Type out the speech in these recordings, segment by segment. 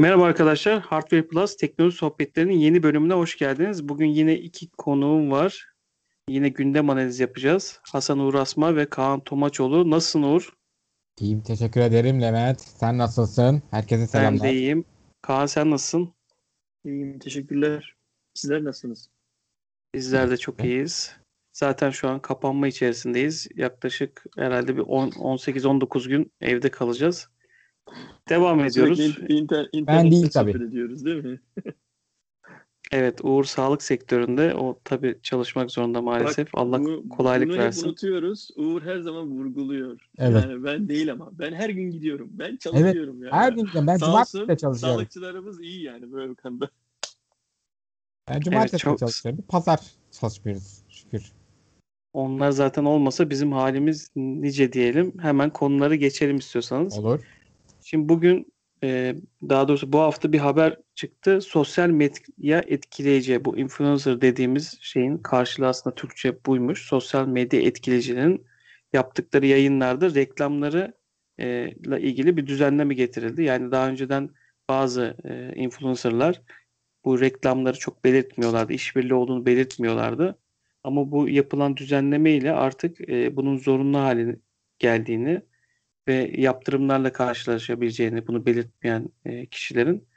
Merhaba arkadaşlar. Hardware Plus teknoloji sohbetlerinin yeni bölümüne hoş geldiniz. Bugün yine iki konuğum var. Yine gündem analizi yapacağız. Hasan Uğur Asma ve Kaan Tomaçoğlu. Nasılsın Uğur? İyiyim teşekkür ederim Levent. Sen nasılsın? Herkese Ben selamlar. de iyiyim. Kaan sen nasılsın? İyiyim, teşekkürler. Sizler nasılsınız? Bizler de çok iyiyiz. Zaten şu an kapanma içerisindeyiz. Yaklaşık herhalde bir 10 18-19 gün evde kalacağız. Devam ediyoruz. İnter, internetten değil tabii. ediyoruz değil mi? Evet, Uğur sağlık sektöründe. O tabii çalışmak zorunda maalesef. Allah Bu- kolaylık bunu versin. unutuyoruz. Uğur her zaman vurguluyor. Evet. Yani ben değil ama. Ben her gün gidiyorum. Ben çalışıyorum yani. Her gün ben cumartesi de çalışıyorum. Sağlıkçılarımız iyi yani böyle konuda. Ben cumartesi de çok- çalışıyorum. Pazar çalışmıyoruz şükür. Onlar zaten olmasa bizim halimiz nice diyelim. Hemen konuları geçelim istiyorsanız. Olur. Şimdi bugün e, daha doğrusu bu hafta bir haber çıktı. Sosyal medya etkileyici bu influencer dediğimiz şeyin karşılığı aslında Türkçe buymuş. Sosyal medya etkileyicilerin yaptıkları yayınlarda reklamları ile ilgili bir düzenleme getirildi. Yani daha önceden bazı e, influencerlar bu reklamları çok belirtmiyorlardı. İşbirliği olduğunu belirtmiyorlardı. Ama bu yapılan düzenleme ile artık e, bunun zorunlu haline geldiğini ve yaptırımlarla karşılaşabileceğini bunu belirtmeyen e, kişilerin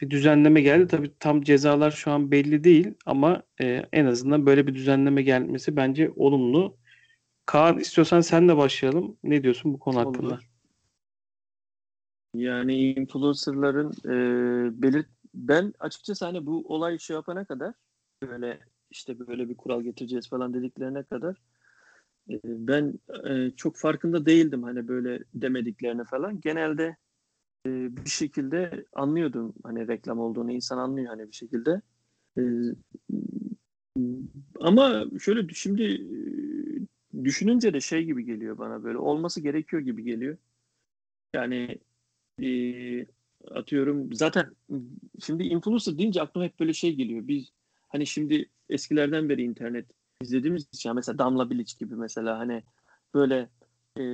bir düzenleme geldi. Tabii tam cezalar şu an belli değil ama e, en azından böyle bir düzenleme gelmesi bence olumlu. Kaan istiyorsan senle başlayalım. Ne diyorsun bu konu hakkında? Olur. Yani influencerların e, belirt ben açıkçası hani bu olay şey yapana kadar böyle işte böyle bir kural getireceğiz falan dediklerine kadar ben e, çok farkında değildim hani böyle demediklerini falan. Genelde e, bir şekilde anlıyordum hani reklam olduğunu insan anlıyor hani bir şekilde. E, ama şöyle şimdi düşününce de şey gibi geliyor bana böyle olması gerekiyor gibi geliyor. Yani e, atıyorum zaten şimdi influencer deyince aklıma hep böyle şey geliyor. Biz hani şimdi eskilerden beri internet izlediğimiz için yani mesela Damla Bilic gibi mesela hani böyle e,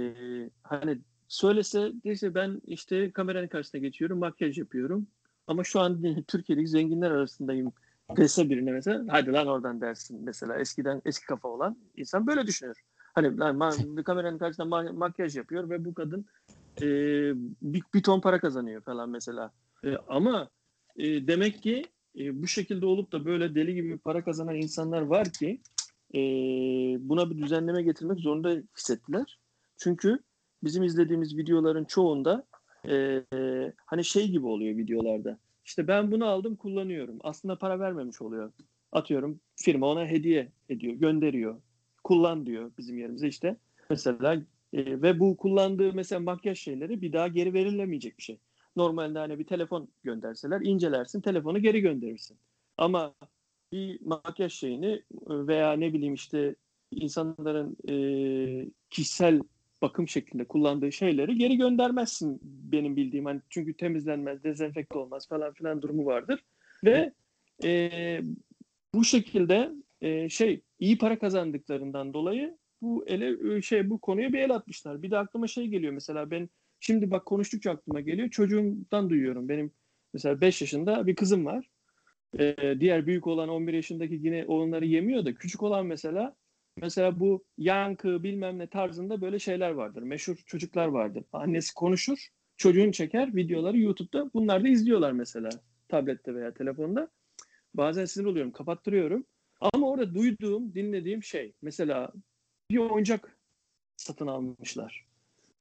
hani söylese dese ben işte kameranın karşısına geçiyorum makyaj yapıyorum ama şu an Türkiye'deki zenginler arasındayım dese birine mesela hadi lan oradan dersin mesela eskiden eski kafa olan insan böyle düşünür. Hani lan ma- kameranın karşısında ma- makyaj yapıyor ve bu kadın e, bir, bir ton para kazanıyor falan mesela. E, ama e, demek ki e, bu şekilde olup da böyle deli gibi para kazanan insanlar var ki e, buna bir düzenleme getirmek zorunda hissettiler. Çünkü bizim izlediğimiz videoların çoğunda e, hani şey gibi oluyor videolarda. İşte ben bunu aldım kullanıyorum. Aslında para vermemiş oluyor. Atıyorum firma ona hediye ediyor, gönderiyor. Kullan diyor bizim yerimize işte. Mesela e, ve bu kullandığı mesela makyaj şeyleri bir daha geri verilemeyecek bir şey. Normalde hani bir telefon gönderseler incelersin, telefonu geri gönderirsin. Ama bir makyaj şeyini veya ne bileyim işte insanların e, kişisel bakım şeklinde kullandığı şeyleri geri göndermezsin benim bildiğim. Hani çünkü temizlenmez, dezenfekte olmaz falan filan durumu vardır. Ve e, bu şekilde e, şey iyi para kazandıklarından dolayı bu ele şey bu konuya bir el atmışlar. Bir de aklıma şey geliyor mesela ben şimdi bak konuştukça aklıma geliyor. Çocuğumdan duyuyorum. Benim mesela 5 yaşında bir kızım var. Ee, diğer büyük olan 11 yaşındaki yine onları yemiyor da küçük olan mesela mesela bu yankı bilmem ne tarzında böyle şeyler vardır. Meşhur çocuklar vardır. Annesi konuşur, çocuğun çeker videoları YouTube'da. Bunlar da izliyorlar mesela tablette veya telefonda. Bazen sinir oluyorum, kapattırıyorum. Ama orada duyduğum, dinlediğim şey mesela bir oyuncak satın almışlar.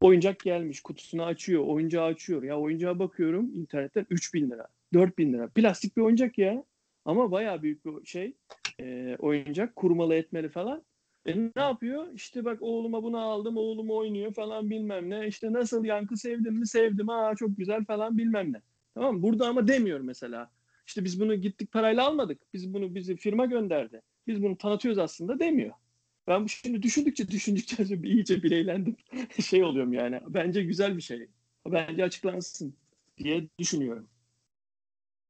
Oyuncak gelmiş, kutusunu açıyor, oyuncağı açıyor. Ya oyuncağa bakıyorum internetten 3000 lira, 4000 lira. Plastik bir oyuncak ya. Ama bayağı büyük bir şey. e, oyuncak, kurmalı etmeli falan. E ne yapıyor? İşte bak oğluma bunu aldım, oğlum oynuyor falan bilmem ne. İşte nasıl yankı sevdim mi? Sevdim. Aa çok güzel falan bilmem ne. Tamam mı? Burada ama demiyor mesela. İşte biz bunu gittik parayla almadık. Biz bunu bizi firma gönderdi. Biz bunu tanıtıyoruz aslında demiyor. Ben bu şimdi düşündükçe düşündükçe iyice bileylendim. şey oluyorum yani. Bence güzel bir şey. Bence açıklansın diye düşünüyorum.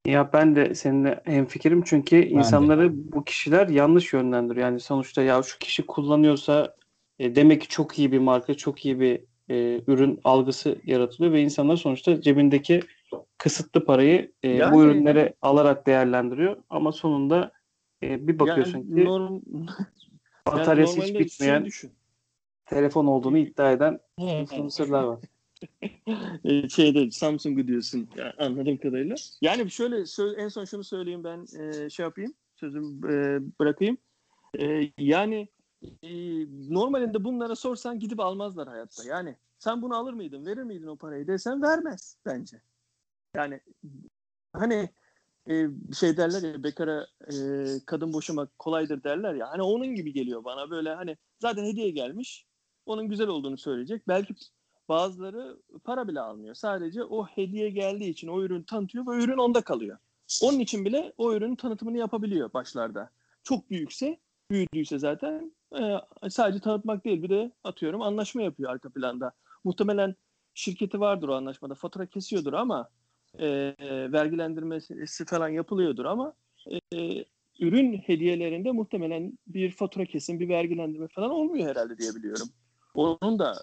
Ya ben de seninle hemfikirim çünkü insanları bu kişiler yanlış yönlendiriyor. Yani sonuçta ya şu kişi kullanıyorsa e, demek ki çok iyi bir marka, çok iyi bir e, ürün algısı yaratılıyor ve insanlar sonuçta cebindeki kısıtlı parayı e, Yani- bu ürünleri alarak değerlendiriyor ama sonunda e, bir bakıyorsun yani ki norm, bataryası yani hiç bitmeyen düşün. telefon olduğunu iddia eden influencerlar var. E, şeyde Samsung'u diyorsun anladığım kadarıyla. Yani şöyle en son şunu söyleyeyim ben e, şey yapayım sözümü e, bırakayım. Yani normalinde bunlara sorsan gidip almazlar hayatta. Yani sen bunu alır mıydın, verir miydin o parayı desen vermez bence. Yani hani şey derler ya bekara kadın boşamak kolaydır derler ya. Hani onun gibi geliyor bana böyle hani zaten hediye gelmiş. Onun güzel olduğunu söyleyecek. Belki bazıları para bile almıyor. Sadece o hediye geldiği için o ürün tanıtıyor ve ürün onda kalıyor. Onun için bile o ürünün tanıtımını yapabiliyor başlarda. Çok büyükse, büyüdüyse zaten e, sadece tanıtmak değil bir de atıyorum anlaşma yapıyor arka planda. Muhtemelen şirketi vardır o anlaşmada. Fatura kesiyordur ama e, vergilendirmesi falan yapılıyordur ama e, ürün hediyelerinde muhtemelen bir fatura kesim, bir vergilendirme falan olmuyor herhalde diye biliyorum. Onun da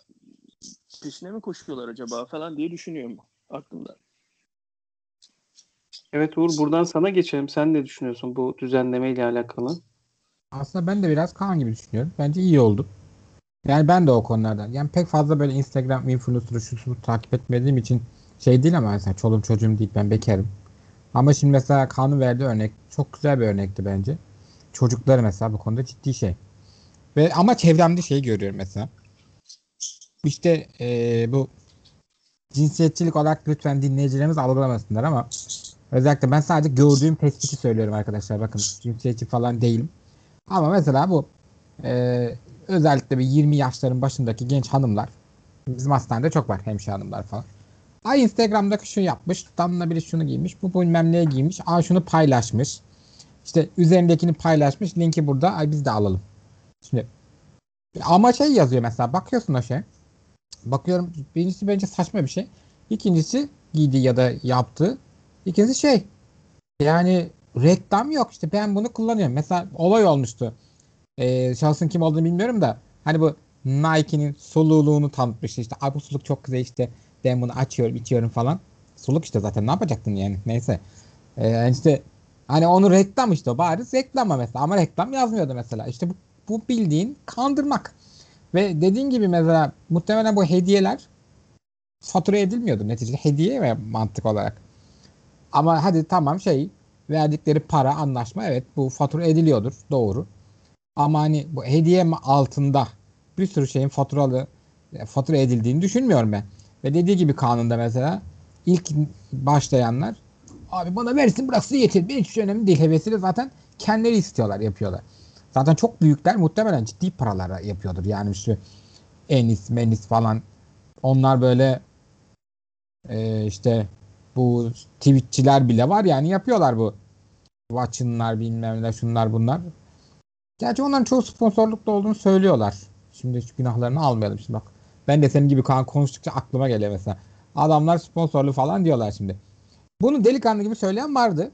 peşine mi koşuyorlar acaba falan diye düşünüyorum aklımda. Evet Uğur buradan sana geçelim. Sen ne düşünüyorsun bu düzenleme ile alakalı? Aslında ben de biraz Kaan gibi düşünüyorum. Bence iyi oldu. Yani ben de o konulardan. Yani pek fazla böyle Instagram influencer'ı şu takip etmediğim için şey değil ama mesela çoluğum çocuğum değil ben bekarım. Ama şimdi mesela Kaan'ın verdiği örnek çok güzel bir örnekti bence. Çocukları mesela bu konuda ciddi şey. Ve ama çevremde şey görüyorum mesela. İşte eee, bu cinsiyetçilik olarak lütfen dinleyicilerimiz algılamasınlar ama özellikle ben sadece gördüğüm tespiti söylüyorum arkadaşlar. Bakın cinsiyetçi falan değilim. Ama mesela bu eee, özellikle bir 20 yaşların başındaki genç hanımlar bizim hastanede çok var hemşire hanımlar falan. Ay Instagram'daki şu yapmış, damla biri şunu giymiş, bu bilmem neye giymiş, aa şunu paylaşmış. İşte üzerindekini paylaşmış, linki burada, ay biz de alalım. Şimdi ama şey yazıyor mesela, bakıyorsun o şey. Bakıyorum birincisi bence saçma bir şey. İkincisi giydiği ya da yaptığı. İkincisi şey yani reklam yok işte ben bunu kullanıyorum. Mesela olay olmuştu. Ee, şahsın kim olduğunu bilmiyorum da hani bu Nike'nin sululuğunu tanıtmıştı işte. Ay bu suluk çok güzel işte ben bunu açıyorum içiyorum falan. Suluk işte zaten ne yapacaktın yani neyse. Ee, işte hani onu reklam işte bariz reklam ama mesela ama reklam yazmıyordu mesela. İşte bu, bu bildiğin kandırmak. Ve dediğin gibi mesela muhtemelen bu hediyeler fatura edilmiyordu neticede hediye ve mantık olarak. Ama hadi tamam şey verdikleri para anlaşma evet bu fatura ediliyordur doğru. Ama hani bu hediye altında bir sürü şeyin faturalı e, fatura edildiğini düşünmüyorum ben. Ve dediği gibi kanunda mesela ilk başlayanlar abi bana versin bıraksın yeter. Benim hiç önemli değil. Hevesiyle zaten kendileri istiyorlar yapıyorlar. Zaten çok büyükler muhtemelen ciddi paralara yapıyordur. Yani işte Enis, Menis falan onlar böyle e, işte bu Twitch'çiler bile var yani yapıyorlar bu. Watch'ınlar bilmem ne şunlar bunlar. Gerçi onların çoğu sponsorlukta olduğunu söylüyorlar. Şimdi hiç günahlarını almayalım şimdi bak. Ben de senin gibi kan konuştukça aklıma geliyor mesela. Adamlar sponsorlu falan diyorlar şimdi. Bunu delikanlı gibi söyleyen vardı.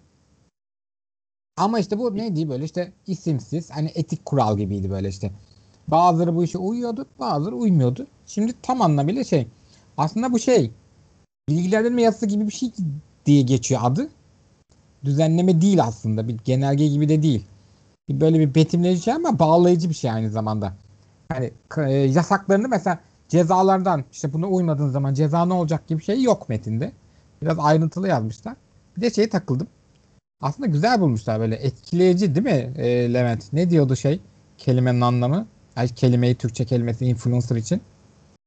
Ama işte bu neydi böyle işte isimsiz hani etik kural gibiydi böyle işte. Bazıları bu işe uyuyordu bazıları uymuyordu. Şimdi tam anlamıyla şey. Aslında bu şey bilgilendirme yasası gibi bir şey diye geçiyor adı. Düzenleme değil aslında. Bir genelge gibi de değil. Böyle bir betimleyici şey ama bağlayıcı bir şey aynı zamanda. Hani e, yasaklarını mesela cezalardan işte buna uymadığın zaman ceza ne olacak gibi bir şey yok metinde. Biraz ayrıntılı yazmışlar. Bir de şeye takıldım. Aslında güzel bulmuşlar böyle etkileyici değil mi e, Levent? Ne diyordu şey kelimenin anlamı? Ay, kelimeyi Türkçe kelimesi influencer için.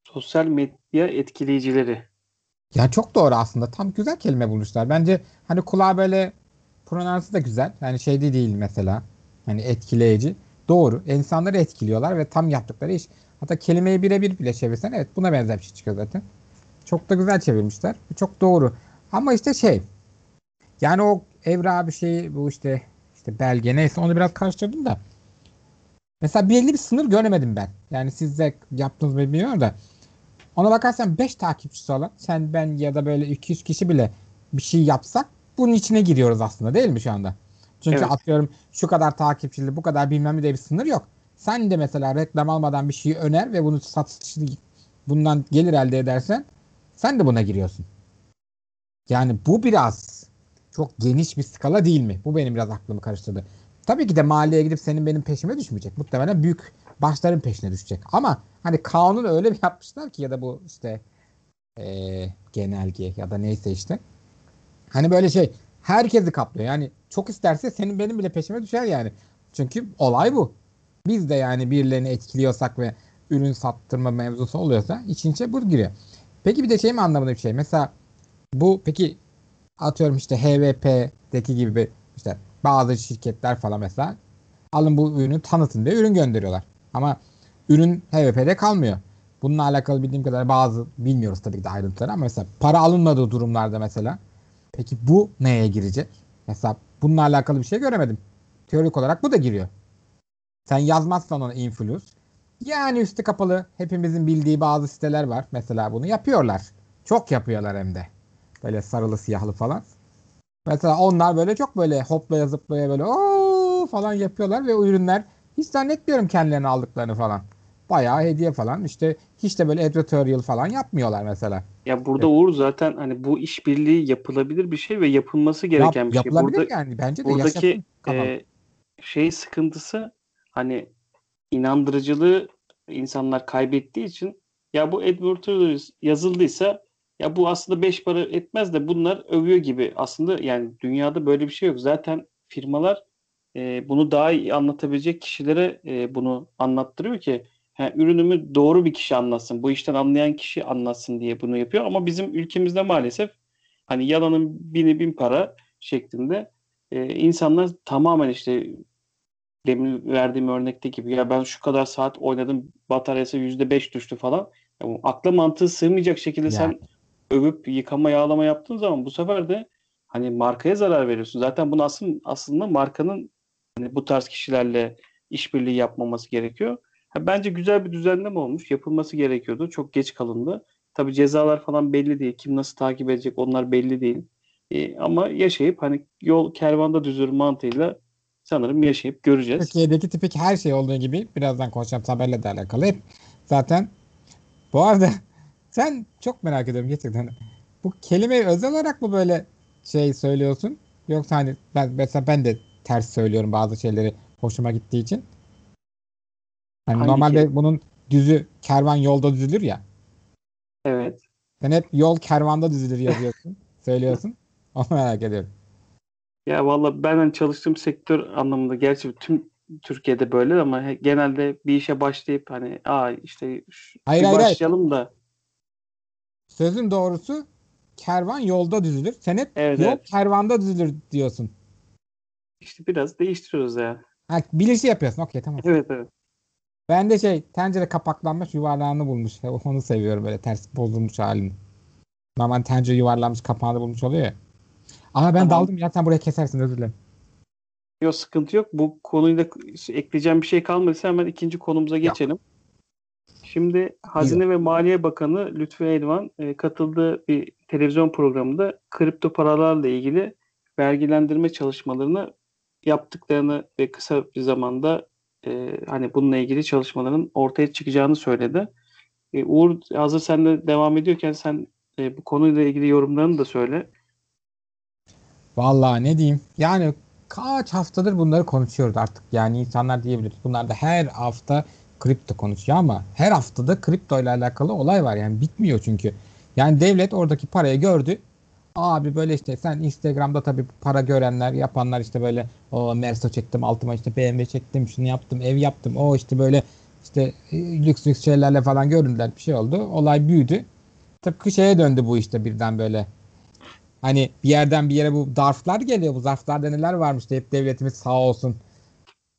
Sosyal medya etkileyicileri. Ya çok doğru aslında. Tam güzel kelime bulmuşlar. Bence hani kulağa böyle pronansı da güzel. Yani şey de değil mesela. Hani etkileyici. Doğru. İnsanları etkiliyorlar ve tam yaptıkları iş. Hatta kelimeyi birebir bile çevirsen evet buna benzer bir şey çıkıyor zaten. Çok da güzel çevirmişler. Çok doğru. Ama işte şey yani o evra bir şey bu işte işte belge neyse onu biraz karıştırdım da. Mesela belli bir sınır göremedim ben. Yani siz de yaptınız mı bilmiyorum da. Ona bakarsan 5 takipçisi olan sen ben ya da böyle 200 kişi bile bir şey yapsak bunun içine giriyoruz aslında değil mi şu anda? Çünkü Evet. atıyorum şu kadar takipçili bu kadar bilmem ne diye bir sınır yok. Sen de mesela reklam almadan bir şeyi öner ve bunu satışını bundan gelir elde edersen sen de buna giriyorsun. Yani bu biraz çok geniş bir skala değil mi? Bu benim biraz aklımı karıştırdı. Tabii ki de mahalleye gidip senin benim peşime düşmeyecek. Muhtemelen büyük başların peşine düşecek. Ama hani kanunu öyle bir yapmışlar ki ya da bu işte eee, genelge ya da neyse işte. Hani böyle şey herkesi kaplıyor. Yani çok isterse senin benim bile peşime düşer yani. Çünkü olay bu. Biz de yani birilerini etkiliyorsak ve ürün sattırma mevzusu oluyorsa için içe bu giriyor. Peki bir de şey mi anlamadığım bir şey. Mesela bu peki atıyorum işte HVP'deki gibi işte bazı şirketler falan mesela alın bu ürünü tanıtın diye ürün gönderiyorlar. Ama ürün HVP'de kalmıyor. Bununla alakalı bildiğim kadar bazı bilmiyoruz tabii ki de ayrıntıları ama mesela para alınmadığı durumlarda mesela peki bu neye girecek? Mesela bununla alakalı bir şey göremedim. Teorik olarak bu da giriyor. Sen yazmazsan ona influence. Yani üstü kapalı hepimizin bildiği bazı siteler var. Mesela bunu yapıyorlar. Çok yapıyorlar hem de. Böyle sarılı siyahlı falan. Mesela onlar böyle çok böyle hoplaya zıplaya böyle o falan yapıyorlar ve o ürünler hiç zannetmiyorum kendilerini aldıklarını falan. Bayağı hediye falan işte hiç de böyle editorial falan yapmıyorlar mesela. Ya burada Uğur zaten hani bu işbirliği yapılabilir bir şey ve yapılması gereken Yap, bir şey. Burada yani bence de buradaki e, şey sıkıntısı hani inandırıcılığı insanlar kaybettiği için ya bu advertorial yazıldıysa ya bu aslında beş para etmez de bunlar övüyor gibi. Aslında yani dünyada böyle bir şey yok. Zaten firmalar e, bunu daha iyi anlatabilecek kişilere e, bunu anlattırıyor ki ha, ürünümü doğru bir kişi anlatsın. Bu işten anlayan kişi anlatsın diye bunu yapıyor. Ama bizim ülkemizde maalesef hani yalanın bini bin para şeklinde e, insanlar tamamen işte demin verdiğim örnekte gibi ya ben şu kadar saat oynadım bataryası yüzde beş düştü falan. Ya bu akla mantığı sığmayacak şekilde sen Yani. Övüp yıkama yağlama yaptığın zaman bu sefer de hani markaya zarar veriyorsun. Zaten bunu aslında, aslında markanın hani bu tarz kişilerle işbirliği yapmaması gerekiyor. Ha, bence güzel bir düzenleme olmuş. Yapılması gerekiyordu. Çok geç kalındı. Tabii cezalar falan belli değil. Kim nasıl takip edecek onlar belli değil. E, ama yaşayıp hani yol kervanda düzülür mantığıyla sanırım yaşayıp göreceğiz. Türkiye'deki tipik her şey olduğu gibi birazdan konuşacağım haberle de alakalı. Hep zaten bu arada sen çok merak ediyorum gerçekten. Bu kelimeyi özel olarak mı böyle şey söylüyorsun? Yoksa hani ben mesela ben de ters söylüyorum bazı şeyleri hoşuma gittiği için. Hani Hangi normalde kelime? bunun düzü kervan yolda düzülür ya. Evet. Sen hep yol kervanda düzülür yazıyorsun, söylüyorsun. Onu merak ediyorum. Ya valla ben hani çalıştığım sektör anlamında gerçi tüm Türkiye'de böyle ama genelde bir işe başlayıp hani aa işte şu, Hayır, bir hayır, hayır. başlayalım da Sözün doğrusu kervan yolda düzülür. Sen hep Evet, yol evet. kervanda düzülür diyorsun. işte biraz değiştiriyoruz ya. Ha, bilinçli yapıyorsun. Okey tamam. Evet evet. Ben de şey tencere kapaklanmış yuvarlağını bulmuş. Onu seviyorum böyle ters bozulmuş halini. Normal tencere yuvarlanmış kapağını bulmuş oluyor ya. Ama ben Tamam. daldım ya sen buraya kesersin özür dilerim. Yok sıkıntı yok. Bu konuyla ekleyeceğim bir şey kalmadıysa hemen ikinci konumuza geçelim. Şimdi Hazine ve Maliye Bakanı Lütfü Elvan e, katıldığı bir televizyon programında kripto paralarla ilgili vergilendirme çalışmalarını yaptıklarını ve kısa bir zamanda e, hani bununla ilgili çalışmaların ortaya çıkacağını söyledi. E, Uğur hazır sen de devam ediyorken sen e, bu konuyla ilgili yorumlarını da söyle. Vallahi ne diyeyim. Yani kaç haftadır bunları konuşuyoruz artık. Yani insanlar diyebilir. Bunlar da her hafta kripto konuşuyor ama her haftada kripto ile alakalı olay var. Yani bitmiyor çünkü. Yani devlet oradaki parayı gördü. Abi böyle işte sen Instagram'da tabii para görenler yapanlar işte böyle o Merso çektim altıma işte BMW çektim şunu yaptım ev yaptım o işte böyle işte e, lüks lüks şeylerle falan göründüler bir şey oldu olay büyüdü tıpkı şeye döndü bu işte birden böyle hani bir yerden bir yere bu zarflar geliyor bu zarflarda neler varmış hep devletimiz sağ olsun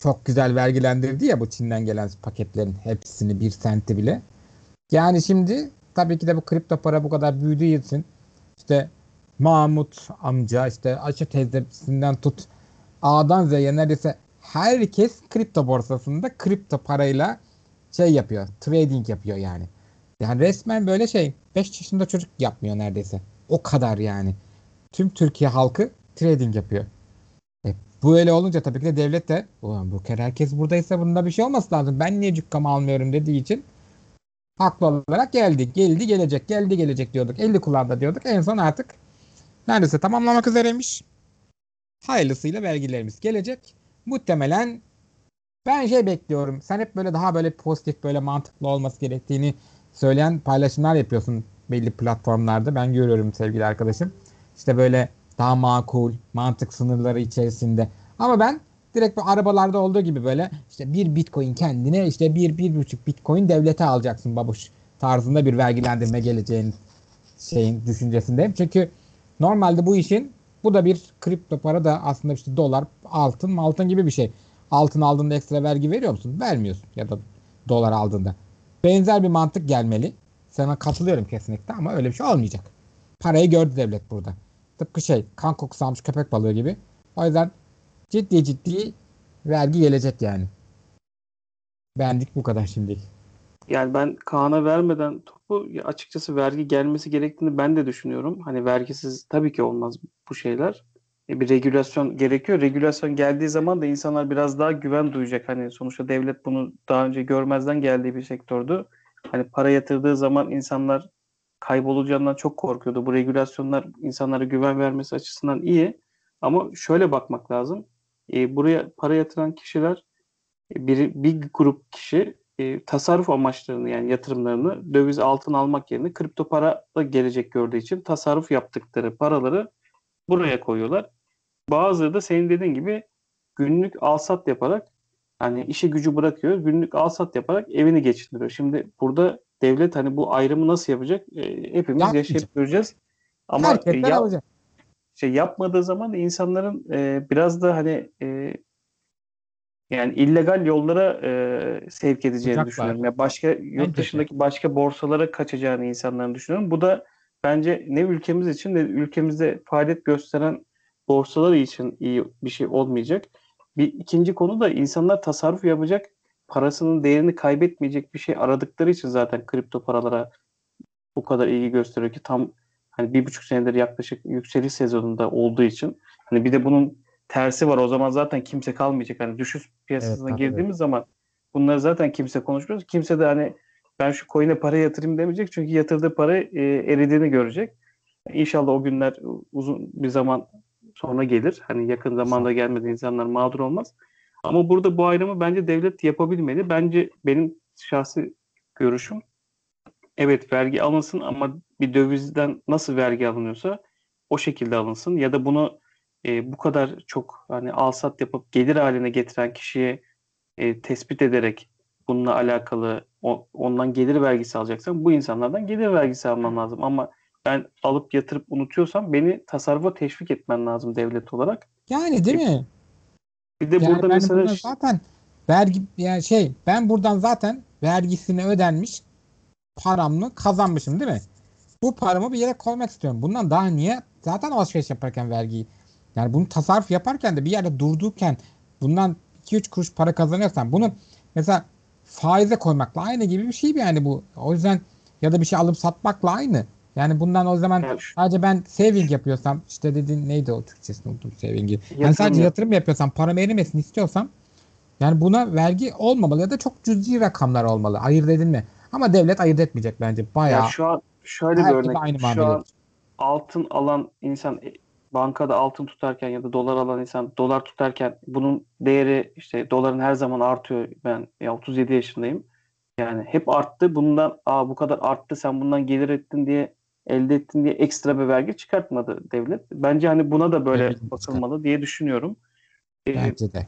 çok güzel vergilendirdi ya bu Çin'den gelen paketlerin hepsini bir senti bile yani şimdi tabii ki de bu kripto para bu kadar büyüdüğü için işte Mahmut amca işte Ayşe teyzesinden tut A'dan Z'ye neredeyse herkes kripto borsasında kripto parayla şey yapıyor. Trading yapıyor yani. Yani resmen böyle şey 5 yaşında çocuk yapmıyor neredeyse. O kadar yani. Tüm Türkiye halkı trading yapıyor. Bu öyle olunca tabii ki de devlet de ulan bu kere herkes buradaysa bunda bir şey olması lazım. Ben niye cükkam almıyorum dediği için haklı olarak geldi. Geldi gelecek geldi gelecek diyorduk. 50 kullandı diyorduk. En son artık neredeyse tamamlamak üzereymiş. Hayırlısıyla vergilerimiz gelecek. Muhtemelen ben şey bekliyorum. Sen hep böyle daha böyle pozitif böyle mantıklı olması gerektiğini söyleyen paylaşımlar yapıyorsun belli platformlarda. Ben görüyorum sevgili arkadaşım. İşte böyle daha makul, mantık sınırları içerisinde. Ama ben direkt bu arabalarda olduğu gibi böyle işte bir bitcoin kendine işte bir, bir buçuk bitcoin devlete alacaksın babuş tarzında bir vergilendirme geleceğin şeyin düşüncesindeyim. Çünkü normalde bu işin bu da bir kripto para da aslında işte dolar, altın, altın gibi bir şey. Altın aldığında ekstra vergi veriyor musun? Vermiyorsun ya da dolar aldığında. Benzer bir mantık gelmeli. Sana katılıyorum kesinlikle ama öyle bir şey olmayacak. Parayı gördü devlet burada. Tıpkı şey kan kokusu almış köpek balığı gibi. O yüzden ciddi ciddi vergi gelecek yani. Bendik bu kadar şimdilik. Yani ben Kaan'a vermeden topu açıkçası vergi gelmesi gerektiğini ben de düşünüyorum. Hani vergisiz tabii ki olmaz bu şeyler. E, bir regülasyon gerekiyor. Regülasyon geldiği zaman da insanlar biraz daha güven duyacak. Hani sonuçta devlet bunu daha önce görmezden geldiği bir sektördü. Hani para yatırdığı zaman insanlar kaybolacağından çok korkuyordu. Bu regülasyonlar insanlara güven vermesi açısından iyi. Ama şöyle bakmak lazım. E, buraya para yatıran kişiler e, bir, bir grup kişi e, tasarruf amaçlarını yani yatırımlarını döviz altın almak yerine kripto para da gelecek gördüğü için tasarruf yaptıkları paraları buraya koyuyorlar. Bazıları da senin dediğin gibi günlük alsat yaparak hani işi gücü bırakıyor. Günlük alsat yaparak evini geçindiriyor. Şimdi burada devlet hani bu ayrımı nasıl yapacak? E, hepimiz Yapmayacak. yaşayıp göreceğiz. Ama Marketler ya- alacak. şey yapmadığı zaman da insanların e, biraz da hani e, yani illegal yollara e, sevk edeceğini Kucaklar. düşünüyorum. Ya başka yurt Bence dışındaki başka borsalara kaçacağını insanların düşünüyorum. Bu da bence ne ülkemiz için ne ülkemizde faaliyet gösteren borsalar için iyi bir şey olmayacak. Bir ikinci konu da insanlar tasarruf yapacak, parasının değerini kaybetmeyecek bir şey aradıkları için zaten kripto paralara bu kadar ilgi gösteriyor ki tam hani bir buçuk senedir yaklaşık yükseliş sezonunda olduğu için hani bir de bunun tersi var. O zaman zaten kimse kalmayacak. Hani düşüş piyasasına tabii, girdiğimiz zaman bunları zaten kimse konuşmuyor kimse de hani ben şu coin'e para yatırayım demeyecek. Çünkü yatırdığı para e, eridiğini görecek. İnşallah o günler uzun bir zaman sonra gelir. Hani yakın zamanda gelmedi insanlar mağdur olmaz ama burada bu ayrımı bence devlet yapabilmeli bence benim şahsi görüşüm evet vergi alınsın ama bir dövizden nasıl vergi alınıyorsa o şekilde alınsın ya da bunu e, bu kadar çok hani alsat yapıp gelir haline getiren kişiye e, tespit ederek bununla alakalı o- ondan gelir vergisi alacaksan bu insanlardan gelir vergisi alman lazım ama ben alıp yatırıp unutuyorsam beni tasarrufa teşvik etmen lazım devlet olarak. Yani değil mi? Bir de Yani burada ben mesela buradan zaten vergi yani şey ben buradan zaten vergisini ödenmiş paramı kazanmışım değil mi? Bu paramı bir yere koymak istiyorum. Bundan daha niye? Zaten alışveriş yaparken vergiyi yani bunu tasarruf yaparken de bir yerde durdurken bundan 2-3 kuruş para kazanıyorsan bunu mesela faize koymakla aynı gibi bir şey yani bu. O yüzden ya da bir şey alıp satmakla aynı. Yani bundan o zaman Yani sadece ben saving yapıyorsam işte dediğin neydi o Türkçesini unuttum saving'i. Yani Yatırım sadece yap- yatırım yapıyorsam param erimesini istiyorsam yani buna vergi olmamalı ya da çok cüzi rakamlar olmalı. Ayırt edilme. Ama devlet ayırt etmeyecek bence. Bayağı ya şu an şöyle bir örnek. aynı Şu muamele an altın alan insan e, bankada altın tutarken ya da dolar alan insan dolar tutarken bunun değeri işte doların her zaman artıyor. Ben ya 37 yaşındayım. Yani hep arttı. Bundan aa bu kadar arttı sen bundan gelir ettin diye elde ettin diye ekstra bir vergi çıkartmadı devlet. Bence hani buna da böyle Devlet bakılmalı diye düşünüyorum. Ee, Bence de.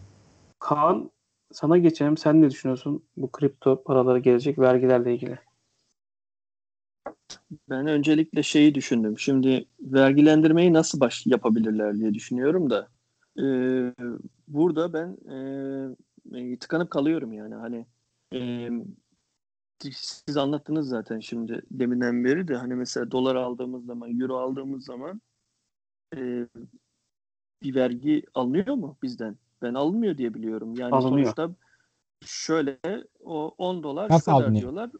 Kaan sana geçelim. Sen ne düşünüyorsun bu kripto paralara gelecek vergilerle ilgili? Ben öncelikle şeyi düşündüm. Şimdi vergilendirmeyi nasıl baş yapabilirler diye düşünüyorum da e, burada ben e, tıkanıp kalıyorum yani hani e, siz anlattınız zaten şimdi deminden beri de hani mesela dolar aldığımız zaman euro aldığımız zaman e, bir vergi alınıyor mu bizden? Ben alınmıyor diye biliyorum. Yani Alınıyor. sonuçta şöyle o 10 dolar Nasıl şu kadar alınıyor? diyorlar.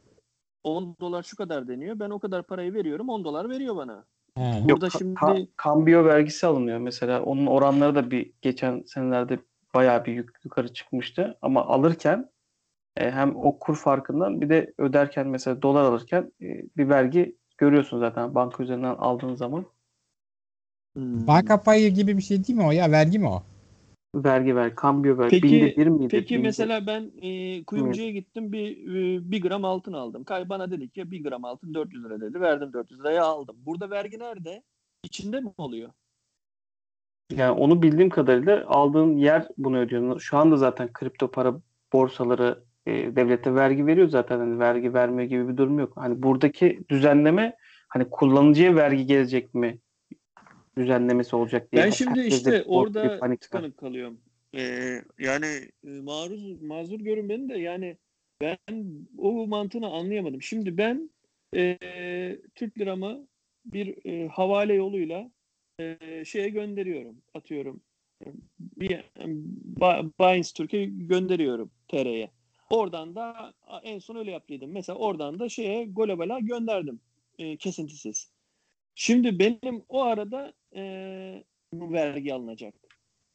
10 dolar şu kadar deniyor. Ben o kadar parayı veriyorum. 10 dolar veriyor bana. He. Burada Yok, ka- şimdi- ka- kambiyo vergisi alınıyor mesela. Onun oranları da bir geçen senelerde bayağı bir yuk- yukarı çıkmıştı. Ama alırken e, hem o kur farkından bir de öderken mesela dolar alırken e, bir vergi görüyorsun zaten banka üzerinden aldığın zaman. Hmm. Banka payı gibi bir şey değil mi o ya? Vergi mi o? Vergi ver, kambiyo ver. Peki- Binde bir miydi? Peki Binde- mesela ben e, kuyumcuya gittim bir e, bir gram altın aldım. Kay bana dedi ki bir gram altın 400 lira dedi. Verdim 400 liraya aldım. Burada vergi nerede? İçinde mi oluyor? Yani onu bildiğim kadarıyla aldığın yer bunu ödüyor. Şu anda zaten kripto para borsaları e, devlete vergi veriyor zaten. Hani vergi vermiyor gibi bir durum yok. Hani buradaki düzenleme hani kullanıcıya vergi gelecek mi düzenlemesi olacak diye. Ben şimdi işte orada panik var. tıkanıp kalıyorum. Ee, yani e, maruz mazur görün beni de yani ben o mantığını anlayamadım. Şimdi ben e, Türk liramı bir e, havale yoluyla e, şeye gönderiyorum. Atıyorum. Bir Binance Türkiye gönderiyorum TR'ye. Oradan da en son öyle yaptıydım. Mesela oradan da şeye globala gönderdim. E, kesintisiz. Şimdi benim o arada e, bu vergi alınacak.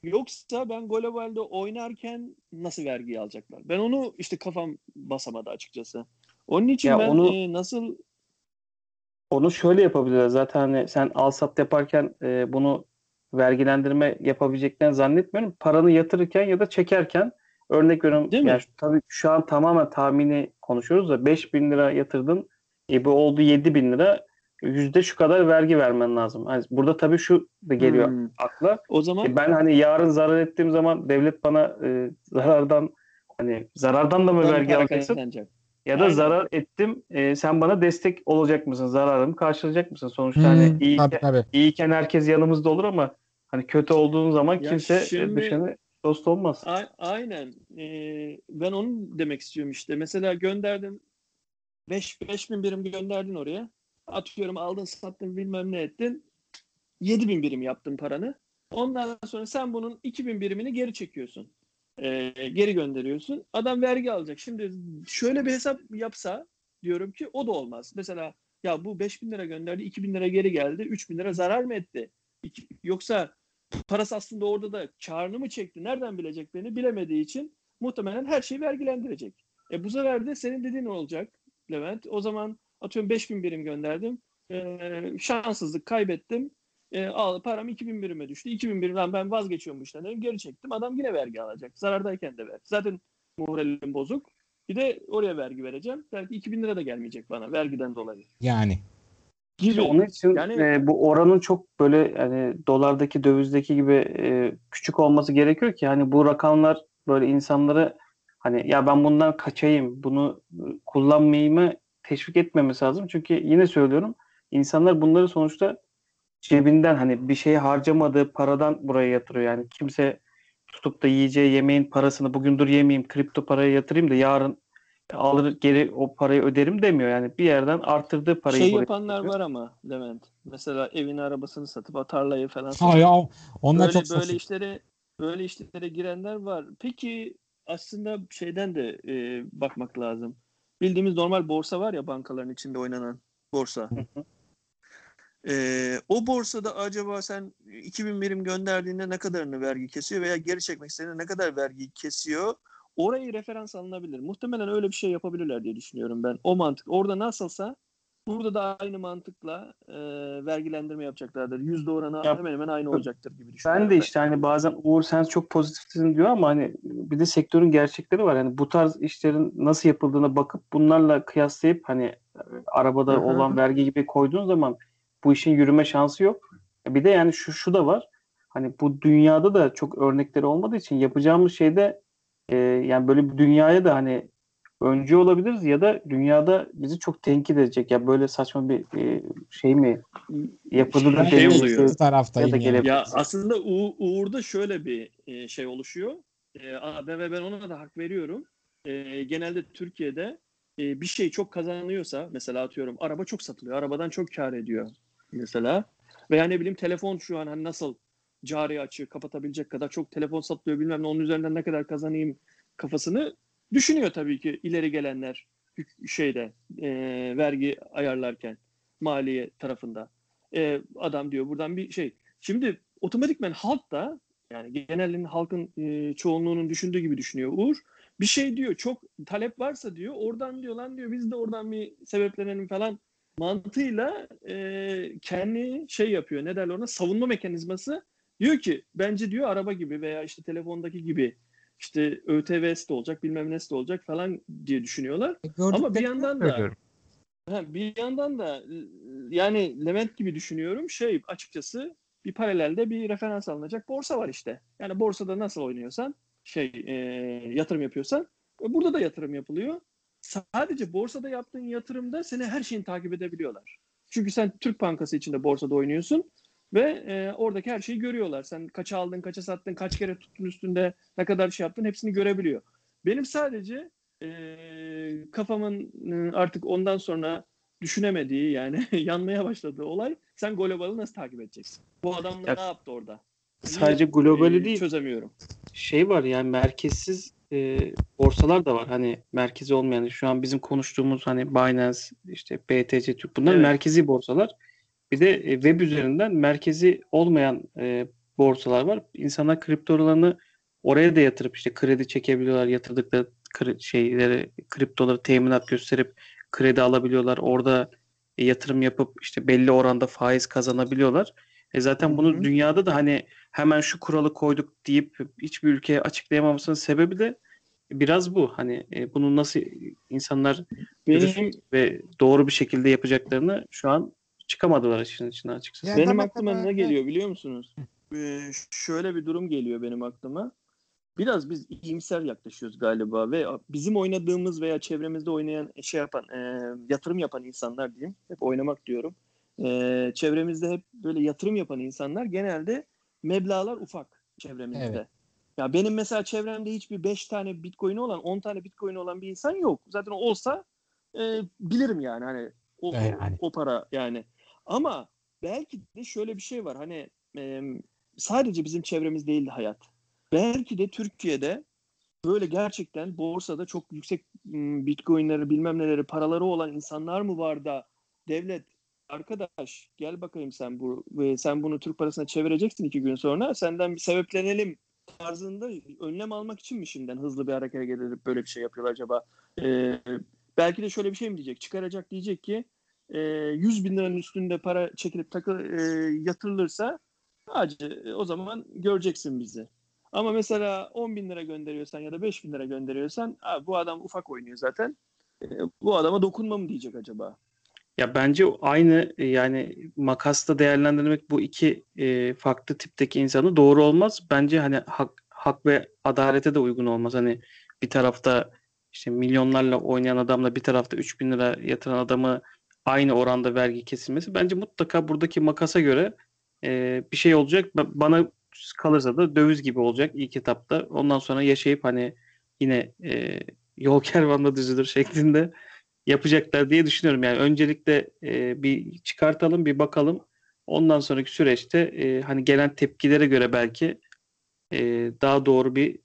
Yoksa ben globalde oynarken nasıl vergi alacaklar? Ben onu işte kafam basamadı açıkçası. Onun için Ya ben onu- e, nasıl Onu şöyle yapabilirler. Zaten hani sen al sat yaparken e, bunu vergilendirme yapabileceklerini zannetmiyorum. Paranı yatırırken ya da çekerken örnek veriyorum. Değil mi? yani şu- tabii şu an tamamen tahmini konuşuyoruz da 5000 lira yatırdın. E, bu oldu 7000 lira. Yüzde şu kadar vergi vermen lazım. Hani burada tabii şu da geliyor Hmm. akla. o zaman E, ben hani yarın zarar ettiğim zaman devlet bana e, zarardan hani zarardan da mı vergi alacaksın? Ya da Aynen. zarar ettim. e, sen bana destek olacak mısın? Zararımı karşılayacak mısın? Sonuçta Hmm, hani iyi, tabii tabii. iyiyken herkes yanımızda olur ama hani kötü olduğun zaman Ya kimse şimdi- düşene dost olmaz. A- aynen. Ee, ben onu demek istiyorum işte. Mesela gönderdin 5 5000 birim gönderdin oraya. Atıyorum aldın sattın bilmem ne ettin. 7000 birim yaptın paranı. Ondan sonra sen bunun 2000 birimini geri çekiyorsun. Ee, geri gönderiyorsun. Adam vergi alacak. Şimdi şöyle bir hesap yapsa diyorum ki o da olmaz. Mesela ya bu 5000 lira gönderdi 2000 lira geri geldi. 3000 lira zarar mı etti? Yoksa parası aslında orada da karını mı çekti? Nereden bilecek beni? Bilemediği için muhtemelen her şeyi vergilendirecek. E bu sefer de senin dediğin olacak Levent. O zaman atıyorum 5000 birim gönderdim. Ee, şanssızlık kaybettim. Ee, al, param 2000 birime düştü. 2000 birimden ben vazgeçiyorum bu işten. dedim. Geri çektim. Adam yine vergi alacak. Zarardayken de ver. Zaten moralim bozuk. Bir de oraya vergi vereceğim. Belki 2000 lira da gelmeyecek bana vergiden dolayı. Yani. Gibi. İşte onun için Yani- e, bu oranın çok böyle hani dolardaki dövizdeki gibi e, küçük olması gerekiyor ki hani bu rakamlar böyle insanları hani ya ben bundan kaçayım, bunu e, kullanmayımı teşvik etmemesi lazım. Çünkü yine söylüyorum insanlar bunları sonuçta cebinden hani bir şeye harcamadığı paradan buraya yatırıyor. Yani kimse tutup da yiyeceği yemeğin parasını bugün dur yemeyeyim, kripto paraya yatırayım da yarın alır geri o parayı öderim demiyor. Yani bir yerden arttırdığı parayı şey yapanlar yatırıyor. var ama Levent. Mesela evini arabasını satıp tarlayı falan Ha satıp ya onlar böyle, çok böyle saçma. işlere böyle işlere girenler var. Peki aslında şeyden de e, bakmak lazım. Bildiğimiz normal borsa var ya bankaların içinde oynanan borsa. E, o borsada acaba sen 2000 birim gönderdiğinde ne kadarını vergi kesiyor veya geri çekmek istediğinde ne kadar vergi kesiyor? Orayı referans alınabilir. Muhtemelen öyle bir şey yapabilirler diye düşünüyorum ben. O mantık. Orada nasılsa burada da aynı mantıkla e, vergilendirme yapacaklardır. Yüzde oranı Ya, hemen hemen aynı olacaktır gibi düşünüyorum. Ben de işte hani bazen Uğur sen çok pozitifsin diyor ama hani bir de sektörün gerçekleri var. Hani bu tarz işlerin nasıl yapıldığına bakıp bunlarla kıyaslayıp hani e, arabada Hı hı. olan vergi gibi koyduğun zaman bu işin yürüme şansı yok. Bir de yani şu şu da var. Hani bu dünyada da çok örnekleri olmadığı için yapacağımız şeyde e, yani böyle bir dünyaya da hani öncü olabiliriz ya da dünyada bizi çok tenkit edecek. Ya böyle saçma bir e, şey mi yapıldı da Şey oluyor. taraftayım ya da yani. Ya aslında U- Uğur'da şöyle bir e, şey oluşuyor. E, ben ve ben ona da hak veriyorum. E, genelde Türkiye'de e, bir şey çok kazanıyorsa mesela atıyorum araba çok satılıyor. Arabadan çok kar ediyor mesela. Veya ne bileyim telefon şu an hani nasıl cari açığı kapatabilecek kadar çok telefon satılıyor bilmem ne onun üzerinden ne kadar kazanayım kafasını düşünüyor tabii ki ileri gelenler şeyde e, vergi ayarlarken maliye tarafında. E, adam diyor buradan bir şey. Şimdi otomatikmen halk da yani genelin halkın e, çoğunluğunun düşündüğü gibi düşünüyor Uğur. Bir şey diyor çok talep varsa diyor oradan diyor lan diyor biz de oradan bir sebeplenelim falan mantığıyla e, kendi şey yapıyor. Ne derler ona? Savunma mekanizması. Diyor ki bence diyor araba gibi veya işte telefondaki gibi işte ÖTV'si de olacak bilmem nesi de olacak falan diye düşünüyorlar. E, Ama bir yandan da-. Ha, bir yandan da yani Levent gibi düşünüyorum. Şey açıkçası bir paralelde bir referans alınacak borsa var işte. Yani borsada nasıl oynuyorsan şey e, yatırım yapıyorsan e, burada da yatırım yapılıyor. Sadece borsada yaptığın yatırımda seni her şeyini takip edebiliyorlar. Çünkü sen Türk Bankası içinde borsada oynuyorsun ve e, oradaki her şeyi görüyorlar. Sen kaça aldın, kaça sattın, kaç kere tuttun üstünde, ne kadar şey yaptın hepsini görebiliyor. Benim sadece e, kafamın e, artık ondan sonra düşünemediği yani yanmaya başladığı olay sen globalı nasıl takip edeceksin? Bu adam Ya- ne yaptı orada? Sadece Niye, globali e, değil. Çözemiyorum. şey var yani merkezsiz e, borsalar da var. Hani merkezi olmayan şu an bizim konuştuğumuz hani Binance, işte BTC Türk bunlar Evet. merkezi borsalar. Bir de e, web üzerinden merkezi olmayan e, borsalar var. İnsanlar kriptolarını oraya da yatırıp işte kredi çekebiliyorlar. Yatırdıkları kri- şeyleri, kriptoları teminat gösterip kredi alabiliyorlar. Orada e, yatırım yapıp işte belli oranda faiz kazanabiliyorlar. E zaten bunu Hı hı. dünyada da hani hemen şu kuralı koyduk deyip hiçbir ülkeye açıklayamamasının sebebi de biraz bu. Hani e, bunu nasıl insanlar Benim, ve doğru bir şekilde yapacaklarını şu an çıkamadılar işin içinden açıkçası. Ya benim tabii, aklıma tabii, ne geliyor biliyor musunuz? Ee, şöyle bir durum geliyor benim aklıma. Biraz biz iyimser yaklaşıyoruz galiba ve bizim oynadığımız veya çevremizde oynayan şey yapan e, yatırım yapan insanlar diyeyim. Hep oynamak diyorum. E, çevremizde hep böyle yatırım yapan insanlar genelde meblağlar ufak çevremizde. Evet. Ya benim mesela çevremde hiçbir 5 tane bitcoin'i olan 10 tane bitcoin'i olan bir insan yok. Zaten olsa e, bilirim yani hani o, E, yani. o para yani. Ama belki de şöyle bir şey var hani e, sadece bizim çevremiz değildi hayat. Belki de Türkiye'de böyle gerçekten borsada çok yüksek bitcoinleri bilmem neleri paraları olan insanlar mı var da devlet arkadaş gel bakayım sen bu sen bunu Türk parasına çevireceksin iki gün sonra senden bir sebeplenelim tarzında önlem almak için mi şimdiden hızlı bir hareket edip böyle bir şey yapıyorlar acaba? Ee, belki de şöyle bir şey mi diyecek? Çıkaracak diyecek ki e, 100 bin liranın üstünde para çekilip takı e, yatırılırsa hacı o zaman göreceksin bizi. Ama mesela 10 bin lira gönderiyorsan ya da 5 bin lira gönderiyorsan "Aa, bu adam ufak oynuyor zaten. E, bu adama dokunma mı diyecek acaba? Ya bence aynı e, yani makasla değerlendirmek bu iki e, farklı tipteki insanı doğru olmaz. Bence hani hak, hak ve adalete de uygun olmaz. Hani bir tarafta işte milyonlarla oynayan adamla bir tarafta 3000 lira yatıran adamı aynı oranda vergi kesilmesi. Bence mutlaka buradaki makasa göre e, bir şey olacak. Ba- Bana kalırsa da döviz gibi olacak ilk etapta. Ondan sonra yaşayıp hani yine e, yol kervanla düzülür şeklinde yapacaklar diye düşünüyorum. Yani öncelikle e, bir çıkartalım, bir bakalım. Ondan sonraki süreçte e, hani gelen tepkilere göre belki e, daha doğru bir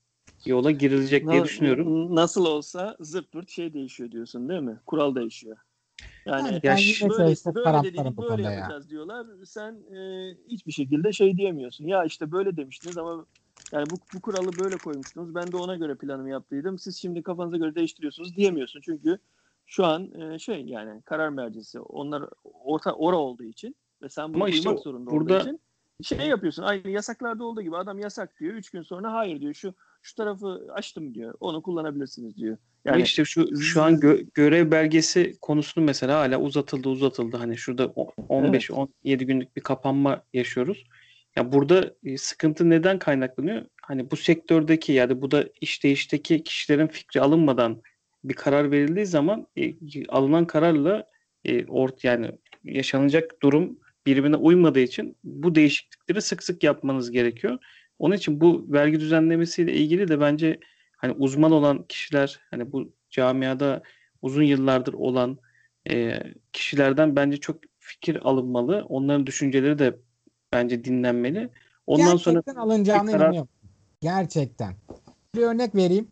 yola girilecek diye düşünüyorum. Nasıl olsa zırt pırt şey değişiyor diyorsun değil mi? Kural değişiyor. Yani, Yani ben yine ş- şey böyle, işte böyle dedik, bu böyle konuda ya. yapacağız diyorlar. Sen e, hiçbir şekilde şey diyemiyorsun. Ya işte böyle demiştiniz ama yani bu, bu kuralı böyle koymuştunuz. Ben de ona göre planımı yaptıydım. Siz şimdi kafanıza göre değiştiriyorsunuz diyemiyorsun. Çünkü şu an e, şey yani karar mercisi onlar orta ora olduğu için ve sen bunu Ama işte duymak zorunda burada- olduğu için şey yapıyorsun. Aynı yasaklarda olduğu gibi adam yasak diyor. Üç gün sonra hayır diyor. Şu şu tarafı açtım diyor. Onu kullanabilirsiniz diyor. Yani işte şu şu an gö- görev belgesi konusunu mesela hala uzatıldı uzatıldı. Hani şurada o- 15-17 günlük bir kapanma yaşıyoruz. Ya burada e, sıkıntı neden kaynaklanıyor? Hani bu sektördeki yani bu da işteki kişilerin fikri alınmadan bir karar verildiği zaman e, alınan kararla e, ort yani yaşanacak durum birbirine uymadığı için bu değişiklikleri sık sık yapmanız gerekiyor. Onun için bu vergi düzenlemesiyle ilgili de bence hani uzman olan kişiler hani bu camiada uzun yıllardır olan e, kişilerden bence çok fikir alınmalı. Onların düşünceleri de bence dinlenmeli. Ondan sonra Gerçekten alınacağına bir karar- inanıyorum. Gerçekten. Bir örnek vereyim.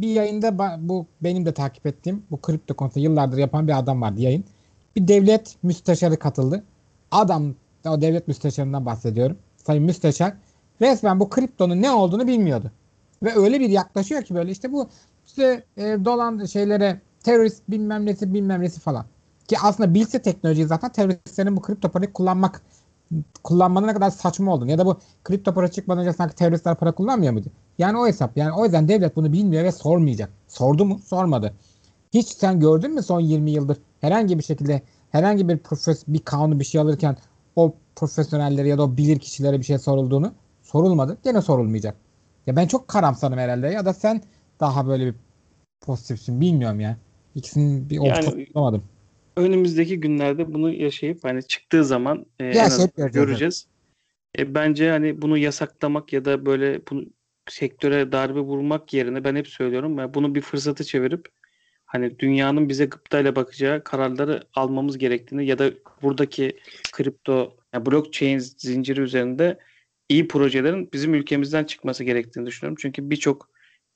Bir yayında bu benim de takip ettiğim bu kripto konusunda yıllardır yapan bir adam vardı yayın. Bir devlet müsteşarı katıldı. Adam o devlet müsteşarından bahsediyorum. Sayın müsteşar resmen bu kriptonun ne olduğunu bilmiyordu. Ve öyle bir yaklaşıyor ki böyle işte bu işte e, dolan şeylere terörist bilmem nesi bilmem nesi falan. Ki aslında bilse teknolojiyi zaten teröristlerin bu kripto parayı kullanmak kullanmanın ne kadar saçma olduğunu ya da bu kripto para çıkmadan önce sanki teröristler para kullanmıyor muydu? Yani o hesap. Yani o yüzden devlet bunu bilmiyor ve sormayacak. Sordu mu? Sormadı. Hiç sen gördün mü son 20 yıldır herhangi bir şekilde herhangi bir profes bir kanun bir şey alırken o profesyonellere ya da o bilir kişilere bir şey sorulduğunu sorulmadı. Gene sorulmayacak. Ya ben çok karamsarım herhalde ya da sen daha böyle bir pozitifsin bilmiyorum ya. İkisinin bir Yani- bulamadım. önümüzdeki günlerde bunu yaşayıp hani çıktığı zaman e, en Yaşayıp azından göreceğiz. E, bence hani bunu yasaklamak ya da böyle bunu sektöre darbe vurmak yerine ben hep söylüyorum ben bunu bir fırsatı çevirip hani dünyanın bize gıptayla bakacağı kararları almamız gerektiğini ya da buradaki kripto yani blockchain zinciri üzerinde iyi projelerin bizim ülkemizden çıkması gerektiğini düşünüyorum. Çünkü birçok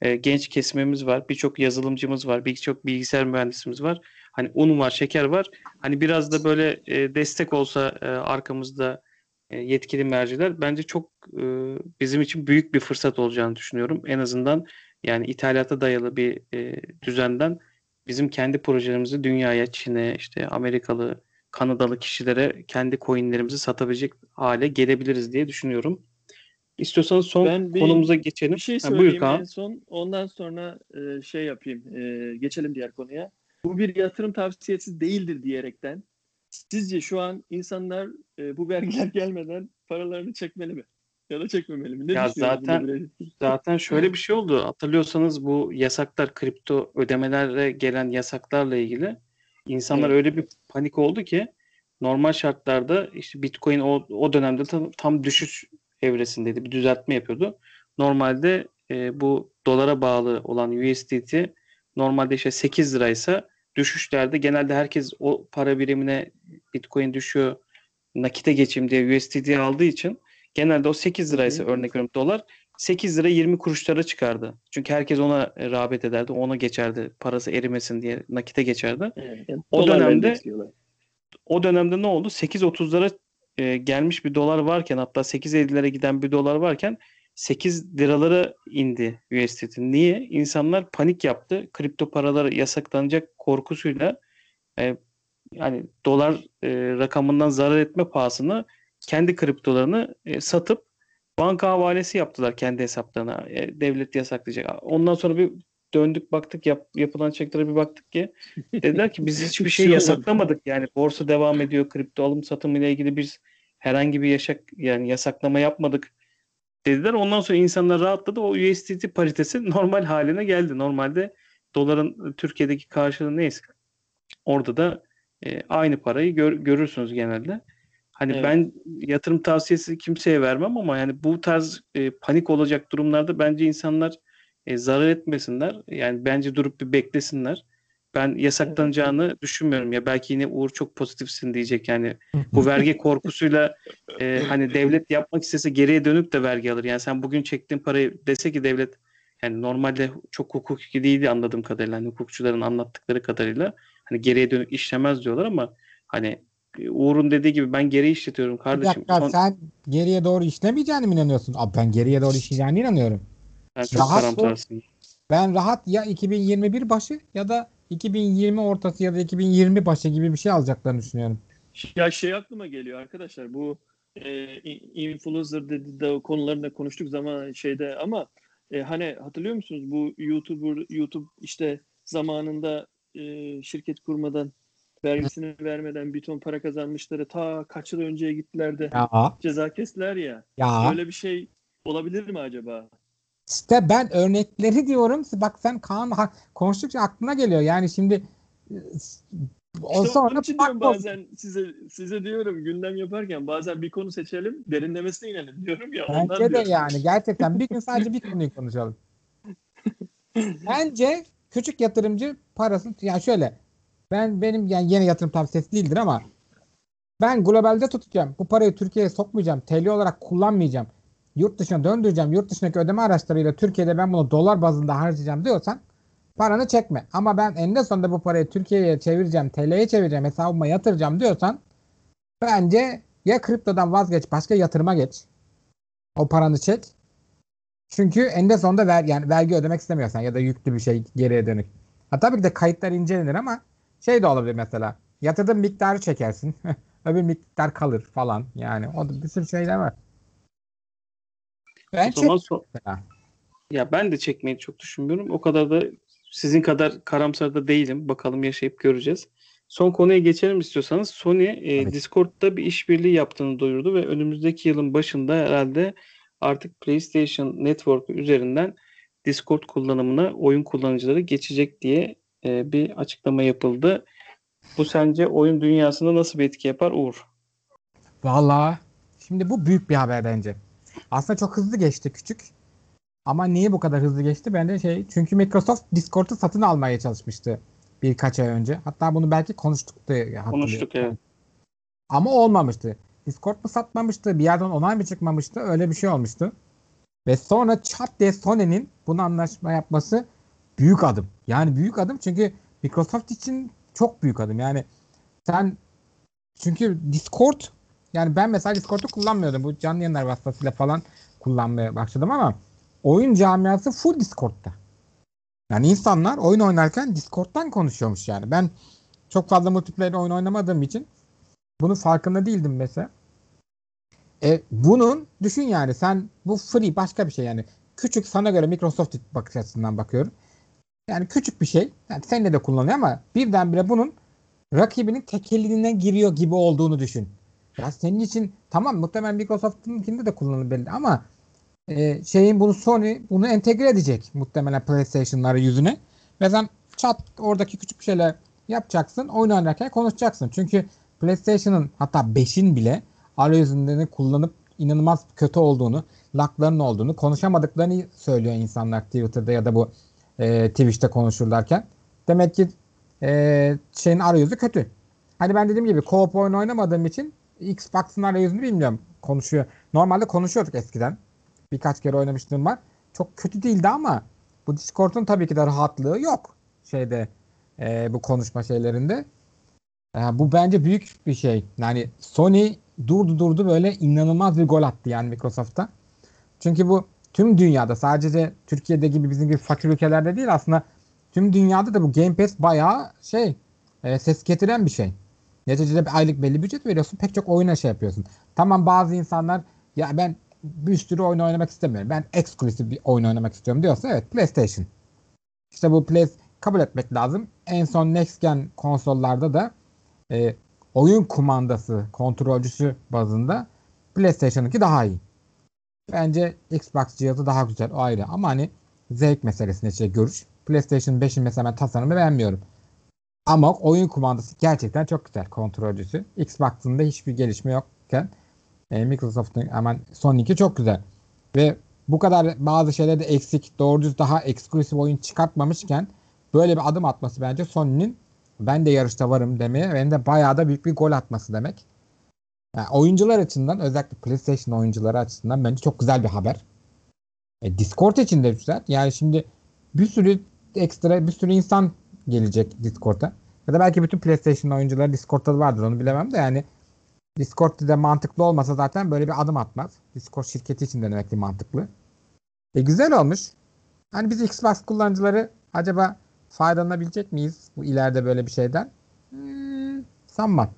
e, genç kesimimiz var, birçok yazılımcımız var, birçok bilgisayar mühendisimiz var. Hani un var, şeker var. Hani biraz da böyle e, destek olsa e, arkamızda e, yetkili merciler bence çok e, bizim için büyük bir fırsat olacağını düşünüyorum. En azından yani ithalata dayalı bir e, düzenden bizim kendi projelerimizi dünyaya, Çin'e, işte Amerikalı, Kanadalı kişilere kendi coinlerimizi satabilecek hale gelebiliriz diye düşünüyorum. İstiyorsanız son Ben bir- konumuza geçelim. Bir şey Ha, söyleyeyim buyur Kaan. en son. Ondan sonra e, şey yapayım. e, geçelim diğer konuya. Bu bir yatırım tavsiyesi değildir diyerekten. Sizce şu an insanlar e, bu vergiler gelmeden paralarını çekmeli mi? Ya da çekmemeli mi? Ne Ya zaten-? Zaten şöyle bir şey oldu. Hatırlıyorsanız bu yasaklar, kripto ödemelere gelen yasaklarla ilgili insanlar Evet. öyle bir panik oldu ki normal şartlarda işte Bitcoin o, o dönemde tam, tam düşüş evresindeydi. Bir düzeltme yapıyordu. Normalde e, bu dolara bağlı olan USDT normalde işte 8 liraysa düşüşlerde genelde herkes o para birimine Bitcoin düşüyor nakite geçeyim diye USDT aldığı için genelde o 8 liraysa örnek veriyorum dolar 8 lira 20 kuruşlara çıkardı. Çünkü herkes ona e, rağbet ederdi. Ona geçerdi. Parası erimesin diye nakite geçerdi. Evet, yani O dönemde-. O dönemde ne oldu? 8.30'lara e, gelmiş bir dolar varken hatta 8.50'lere giden bir dolar varken 8 liralara indi USDT. Niye? İnsanlar panik yaptı. Kripto paralar yasaklanacak korkusuyla e, yani dolar e, rakamından zarar etme pahasına kendi kriptolarını e, satıp banka havalesi yaptılar kendi hesaplarına. E, devlet yasaklayacak. Ondan sonra bir döndük baktık yap, yapılan çeklere bir baktık ki dediler ki biz hiçbir şey yasaklamadık. Yani borsa devam ediyor. Kripto alım satımı ile ilgili biz herhangi bir yaşak yani yasaklama yapmadık dediler. Ondan sonra insanlar rahatladı. O USDT paritesi normal haline geldi. Normalde doların Türkiye'deki karşılığı neyse orada da e, aynı parayı gör- görürsünüz genelde. Hani Evet. ben yatırım tavsiyesi kimseye vermem ama yani bu tarz e, panik olacak durumlarda bence insanlar e, zarar etmesinler. Yani bence durup bir beklesinler. Ben yasaklanacağını düşünmüyorum. Ya belki yine Uğur çok pozitifsin diyecek yani bu vergi korkusuyla e, hani devlet yapmak istese geriye dönüp de vergi alır. Yani sen bugün çektiğin parayı dese ki devlet yani normalde çok hukuki değildi anladığım kadarıyla. Hani hukukçuların anlattıkları kadarıyla hani geriye dönük işlemez diyorlar ama hani Uğur'un dediği gibi ben geri işletiyorum Bir kardeşim. dakika Son- sen geriye doğru işlemeyeceğine mi inanıyorsun? Abi ben geriye doğru işleyeceğine inanıyorum. sen çok rahat ol. Ben rahat ya 2021 başı ya da 2020 ortası ya da 2020 başı gibi bir şey alacaklarını düşünüyorum. Ya şey aklıma geliyor arkadaşlar bu e, in- influencer dedi de konularında konuştuk zaman şeyde ama e, hani hatırlıyor musunuz bu YouTuber YouTube işte zamanında e, şirket kurmadan vergisini vermeden bir ton para kazanmışları ta kaç yıl önceye gittiler de Ya ceza kestiler ya. ya Böyle bir şey olabilir mi acaba? işte ben örnekleri diyorum. Bak sen Kaan konuştukça aklına geliyor. Yani şimdi e, o İşte sonra için diyorum bazen size size diyorum gündem yaparken bazen bir konu seçelim derinlemesine inelim diyorum ya ondan Bence de diyorum. yani gerçekten bir gün sadece bir konuyu konuşalım. Bence küçük yatırımcı parasını yani şöyle ben benim yani yeni yatırım tavsiyesi değildir ama ben globalde tutacağım. Bu parayı Türkiye'ye sokmayacağım. TL olarak kullanmayacağım. Yurt dışına döndüreceğim. Yurt dışındaki ödeme araçlarıyla Türkiye'de ben bunu dolar bazında harcayacağım diyorsan paranı çekme. Ama ben eninde sonunda bu parayı Türkiye'ye çevireceğim, TL'ye çevireceğim, hesabıma yatıracağım diyorsan bence ya kriptodan vazgeç, başka yatırıma geç. O paranı çek. Çünkü eninde sonunda ver, yani vergi ödemek istemiyorsan ya da yüklü bir şey geriye dönük. Ha tabii ki de kayıtlar incelenir ama şey de olabilir mesela. yatırdığın miktarı çekersin. Öbür miktar kalır falan. Yani o da bir sürü şeyler var. Ben O zaman çek so- mesela. ya ben de çekmeyi çok düşünmüyorum. O kadar da sizin kadar karamsar da değilim. Bakalım yaşayıp göreceğiz. Son konuya geçelim istiyorsanız. Sony e. Discord'da bir işbirliği yaptığını duyurdu ve önümüzdeki yılın başında herhalde artık PlayStation Network üzerinden Discord kullanımına oyun kullanıcıları geçecek diye e, bir açıklama yapıldı. Bu sence oyun dünyasında nasıl bir etki yapar Uğur? Vallahi şimdi bu büyük bir haber bence. Aslında çok hızlı geçti küçük. Ama niye bu kadar hızlı geçti? Bence şey çünkü Microsoft Discord'u satın almaya çalışmıştı birkaç ay önce. Hatta bunu belki konuştuk da. Konuştuk evet. Ama olmamıştı. Discord mu satmamıştı? Bir yerden onay mı çıkmamıştı? Öyle bir şey olmuştu. Ve sonra çat diye Sony'nin bunu anlaşma yapması büyük adım. Yani büyük adım çünkü Microsoft için çok büyük adım. Yani sen çünkü Discord yani ben mesela Discord'u kullanmıyordum. Bu canlı yayınlar vasıtasıyla falan kullanmaya başladım ama oyun camiası full Discord'da. Yani insanlar oyun oynarken Discord'dan konuşuyormuş yani. Ben çok fazla multiplayer oyun oynamadığım için bunun farkında değildim mesela. E, bunun düşün yani sen bu free başka bir şey yani. Küçük sana göre Microsoft bakış açısından bakıyorum. Yani küçük bir şey. Yani seninle de kullanıyor ama birdenbire bunun rakibinin tekeline giriyor gibi olduğunu düşün. Ya senin için tamam muhtemelen Microsoft'unkinde de kullanılabilir ama e, şeyin bunu Sony bunu entegre edecek muhtemelen PlayStation'ları yüzüne. Ve sen chat oradaki küçük bir şeyler yapacaksın. Oyun oynarken konuşacaksın. Çünkü PlayStation'ın hatta 5'in bile arayüzünde kullanıp inanılmaz kötü olduğunu, lagların olduğunu, konuşamadıklarını söylüyor insanlar Twitter'da ya da bu e, Twitch'te konuşurlarken. Demek ki e, şeyin arayüzü kötü. Hani ben dediğim gibi co-op oyun oynamadığım için Xbox'ın arayüzünü bilmiyorum. Konuşuyor. Normalde konuşuyorduk eskiden. Birkaç kere oynamışlığım var. Çok kötü değildi ama bu Discord'un tabii ki de rahatlığı yok. Şeyde e, bu konuşma şeylerinde. E, bu bence büyük bir şey. Yani Sony durdu durdu böyle inanılmaz bir gol attı yani Microsoft'a. Çünkü bu tüm dünyada sadece Türkiye'de gibi bizim gibi fakir ülkelerde değil aslında tüm dünyada da bu Game Pass bayağı şey e, ses getiren bir şey. Neticede bir aylık belli bir ücret veriyorsun. Pek çok oyuna şey yapıyorsun. Tamam bazı insanlar ya ben bir sürü oyun oynamak istemiyorum. Ben eksklusif bir oyun oynamak istiyorum diyorsa evet PlayStation. İşte bu Play kabul etmek lazım. En son Next Gen konsollarda da e, oyun kumandası, kontrolcüsü bazında PlayStation'ınki daha iyi. Bence Xbox cihazı daha güzel o ayrı ama hani zevk meselesine şey görüş. PlayStation 5'in mesela ben tasarımı beğenmiyorum. Ama oyun kumandası gerçekten çok güzel kontrolcüsü. Xbox'ın da hiçbir gelişme yokken e, Microsoft'un hemen Sony'inki çok güzel. Ve bu kadar bazı şeylerde eksik, doğru düz daha eksklusif oyun çıkartmamışken böyle bir adım atması bence Sony'nin ben de yarışta varım demeye ve de bayağı da büyük bir gol atması demek. Yani oyuncular açısından özellikle PlayStation oyuncuları açısından bence çok güzel bir haber. E, Discord için de güzel. Yani şimdi bir sürü ekstra bir sürü insan gelecek Discord'a. Ya da belki bütün PlayStation oyuncuları Discord'da vardır onu bilemem de yani Discord'da mantıklı olmasa zaten böyle bir adım atmaz. Discord şirketi için de demek ki mantıklı. E güzel olmuş. Hani biz Xbox kullanıcıları acaba faydalanabilecek miyiz bu ileride böyle bir şeyden? Hmm, sanmam.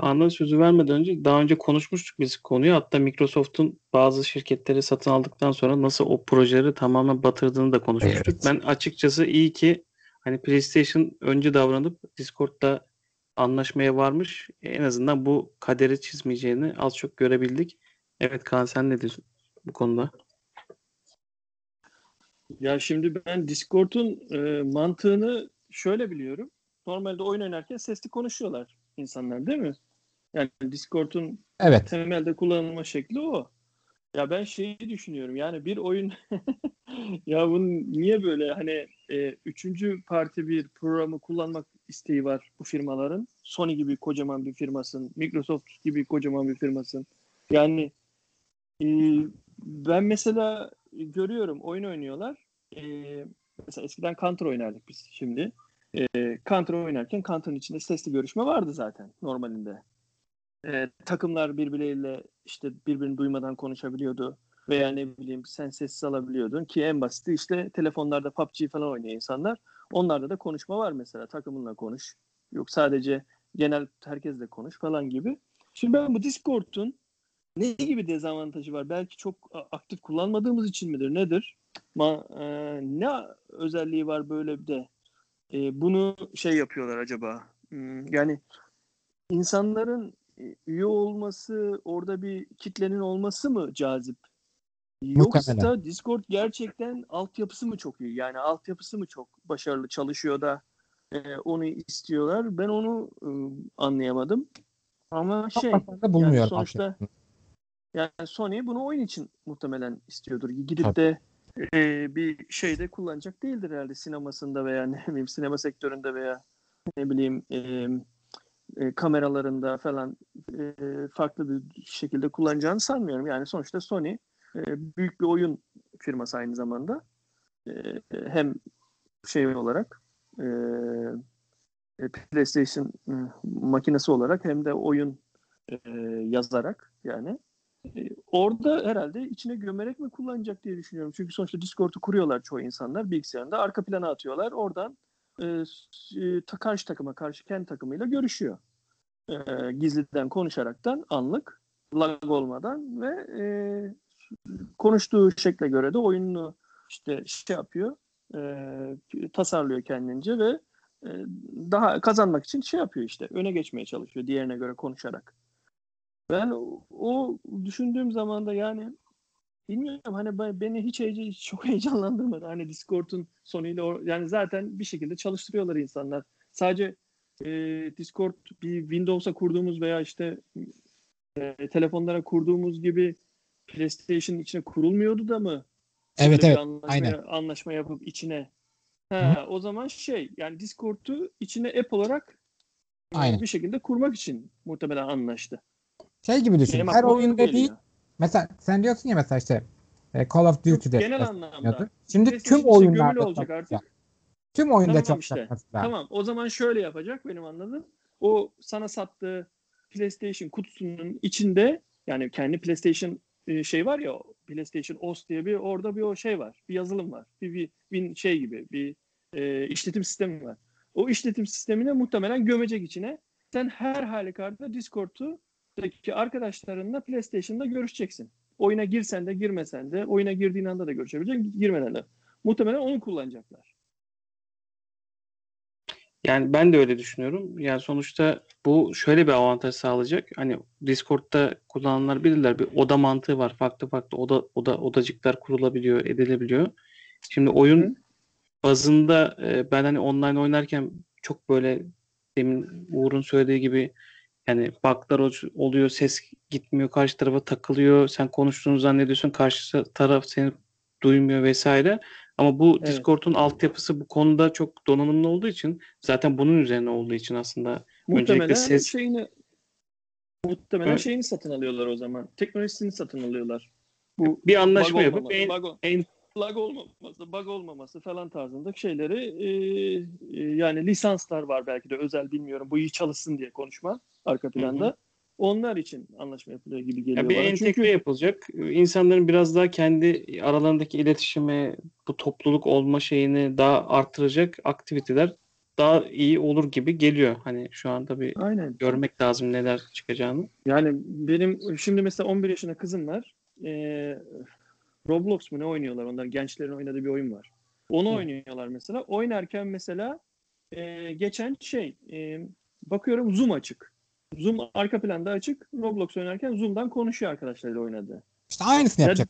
Kaan'a sözü vermeden önce daha önce konuşmuştuk biz konuyu. Hatta Microsoft'un bazı şirketleri satın aldıktan sonra nasıl o projeleri tamamen batırdığını da konuşmuştuk. Evet. Ben açıkçası iyi ki hani PlayStation önce davranıp Discord'da anlaşmaya varmış. En azından bu kaderi çizmeyeceğini az çok görebildik. Evet Kaan sen ne diyorsun bu konuda? Ya şimdi ben Discord'un e, mantığını şöyle biliyorum. Normalde oyun oynarken sesli konuşuyorlar insanlar değil mi? Yani Discord'un Evet. temelde kullanılma şekli o. Ya ben şeyi düşünüyorum yani bir oyun ya bunun niye böyle hani e, üçüncü parti bir programı kullanmak isteği var bu firmaların. Sony gibi kocaman bir firmasın, Microsoft gibi kocaman bir firmasın. Yani e, ben mesela görüyorum oyun oynuyorlar. E, mesela eskiden Counter oynardık biz şimdi. E, Counter oynarken Counter'ın içinde sesli görüşme vardı zaten normalinde. E, takımlar birbirleriyle işte birbirini duymadan konuşabiliyordu. Veya ne bileyim sen sessiz alabiliyordun ki en basiti işte telefonlarda PUBG falan oynuyor insanlar. Onlarda da konuşma var mesela takımınla konuş. Yok sadece genel herkesle konuş falan gibi. Şimdi ben bu Discord'un ne gibi dezavantajı var? Belki çok aktif kullanmadığımız için midir? Nedir? Ma, e, ne özelliği var böyle bir de? E, bunu şey yapıyorlar acaba? Hmm, yani insanların üye olması, orada bir kitlenin olması mı cazip? Yoksa Muhtemelen. Discord gerçekten altyapısı mı çok iyi? Yani altyapısı mı çok başarılı çalışıyor da e, onu istiyorlar? Ben onu e, anlayamadım. Ama şey yani sonuçta yani Sony bunu oyun için muhtemelen istiyordur. Gidip Tabii. de e, bir şeyde kullanacak değildir herhalde sinemasında veya ne bileyim sinema sektöründe veya ne bileyim e, e, kameralarında falan e, farklı bir şekilde kullanacağını sanmıyorum. Yani sonuçta Sony e, büyük bir oyun firması aynı zamanda. E, hem şey olarak e, e, PlayStation e, makinesi olarak hem de oyun e, yazarak yani e, orada herhalde içine gömerek mi kullanacak diye düşünüyorum. Çünkü sonuçta Discord'u kuruyorlar çoğu insanlar bilgisayarında. Arka plana atıyorlar. Oradan e, e, karşı takıma karşı kendi takımıyla görüşüyor. E, gizliden konuşaraktan anlık lag olmadan ve e, konuştuğu şekle göre de oyununu işte şey yapıyor e, tasarlıyor kendince ve e, daha kazanmak için şey yapıyor işte öne geçmeye çalışıyor diğerine göre konuşarak. Ben o düşündüğüm zaman da yani bilmiyorum hani ben- beni hiç heyece, çok heyecanlandırmadı. Hani Discord'un sonuyla yani zaten bir şekilde çalıştırıyorlar insanlar. Sadece e, Discord bir Windows'a kurduğumuz veya işte e, telefonlara kurduğumuz gibi PlayStation'ın içine kurulmuyordu da mı? Evet Böyle evet anlaşma, aynen. anlaşma yapıp içine. Ha, o zaman şey yani Discord'u içine app olarak Aynen. bir şekilde kurmak için muhtemelen anlaştı. Şey gibi düşün. Benim Her oyunda değil. Mesela sen diyorsun ya mesela işte e, Call of Duty'de genel anlamda. Şimdi tüm içine oyunlarda olacak artık. Tüm oyunda Tamam çalışacak işte. Tamam o zaman şöyle yapacak benim anladığım. O sana sattığı PlayStation kutusunun içinde yani kendi PlayStation e, şey var ya PlayStation OS diye bir orada bir o şey var. Bir yazılım var. Bir, bir, bir şey gibi bir e, işletim sistemi var. O işletim sistemine muhtemelen gömecek içine. Sen her halükarda Discord'daki arkadaşlarınla PlayStation'da görüşeceksin. Oyuna girsen de girmesen de oyuna girdiğin anda da görüşebileceksin, girmeden de. Muhtemelen onu kullanacaklar. Yani ben de öyle düşünüyorum. Yani sonuçta bu şöyle bir avantaj sağlayacak. Hani Discord'da kullananlar bilirler bir oda mantığı var. Farklı farklı oda oda odacıklar kurulabiliyor, edilebiliyor. Şimdi oyun Hı. bazında e, ben hani online oynarken çok böyle demin Uğur'un söylediği gibi yani bug'lar ol- oluyor, ses gitmiyor, karşı tarafa takılıyor. Sen konuştuğunu zannediyorsun, karşı taraf seni duymuyor vesaire. Ama bu Evet. Discord'un altyapısı bu konuda çok donanımlı olduğu için zaten bunun üzerine olduğu için aslında Muhtemelen Öncelikle ses- şeyini muhtemelen Evet. şeyini satın alıyorlar o zaman. Teknolojisini satın alıyorlar. Bu bir anlaşma yapıp bug, en bug olmaması, bug olmaması falan tarzında şeyleri e, e, yani lisanslar var belki de özel bilmiyorum. Bu iyi çalışsın diye konuşma arka planda. Onlar için anlaşma yapılıyor gibi geliyor Ya bir bana. entegre Çünkü yapılacak. İnsanların biraz daha kendi aralarındaki iletişime, bu topluluk olma şeyini daha artıracak aktiviteler daha iyi olur gibi geliyor. Hani şu anda bir aynen. görmek lazım neler çıkacağını. Yani benim şimdi mesela 11 yaşında kızım var. Ee, Roblox mu ne oynuyorlar onlar? Gençlerin oynadığı bir oyun var. Onu Hı. oynuyorlar mesela. Oynarken mesela e, geçen şey e, bakıyorum Zoom açık. Zoom arka planda açık. Roblox oynarken Zoom'dan konuşuyor arkadaşlarıyla oynadı. İşte aynısını Ya- yapacak.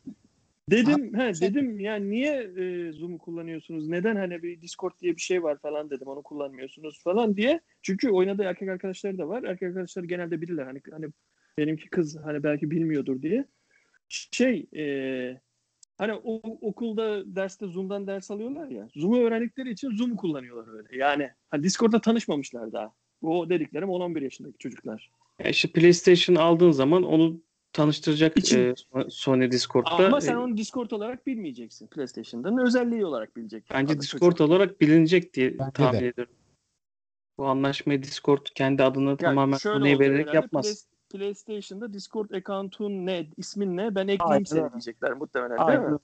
Dedim he şey- dedim yani niye e, Zoom'u kullanıyorsunuz? Neden hani bir Discord diye bir şey var falan dedim onu kullanmıyorsunuz falan diye. Çünkü oynadığı erkek arkadaşları da var. Erkek arkadaşları genelde bilirler hani hani benimki kız hani belki bilmiyordur diye. Şey e, hani o, okulda derste Zoom'dan ders alıyorlar ya. Zoom'u öğrendikleri için Zoom'u kullanıyorlar öyle. Yani hani Discord'da tanışmamışlar daha. O dediklerim 10-11 yaşındaki çocuklar. Ya işte PlayStation aldığın zaman onu tanıştıracak İçin- e, Sony Discord'da. Ama sen E, onu Discord olarak bilmeyeceksin PlayStation'dan. Özelliği olarak bilecek. Bence Adı Discord çocuk. olarak bilinecek diye Bence tahmin de. ediyorum. Bu anlaşmayı Discord kendi adını Yani tamamen Sony'ye vererek yapmaz. Play- PlayStation'da Discord account'un ne, ismin ne, ben ekleyeyim Aynen seni diyecekler muhtemelen Aynen değil mi?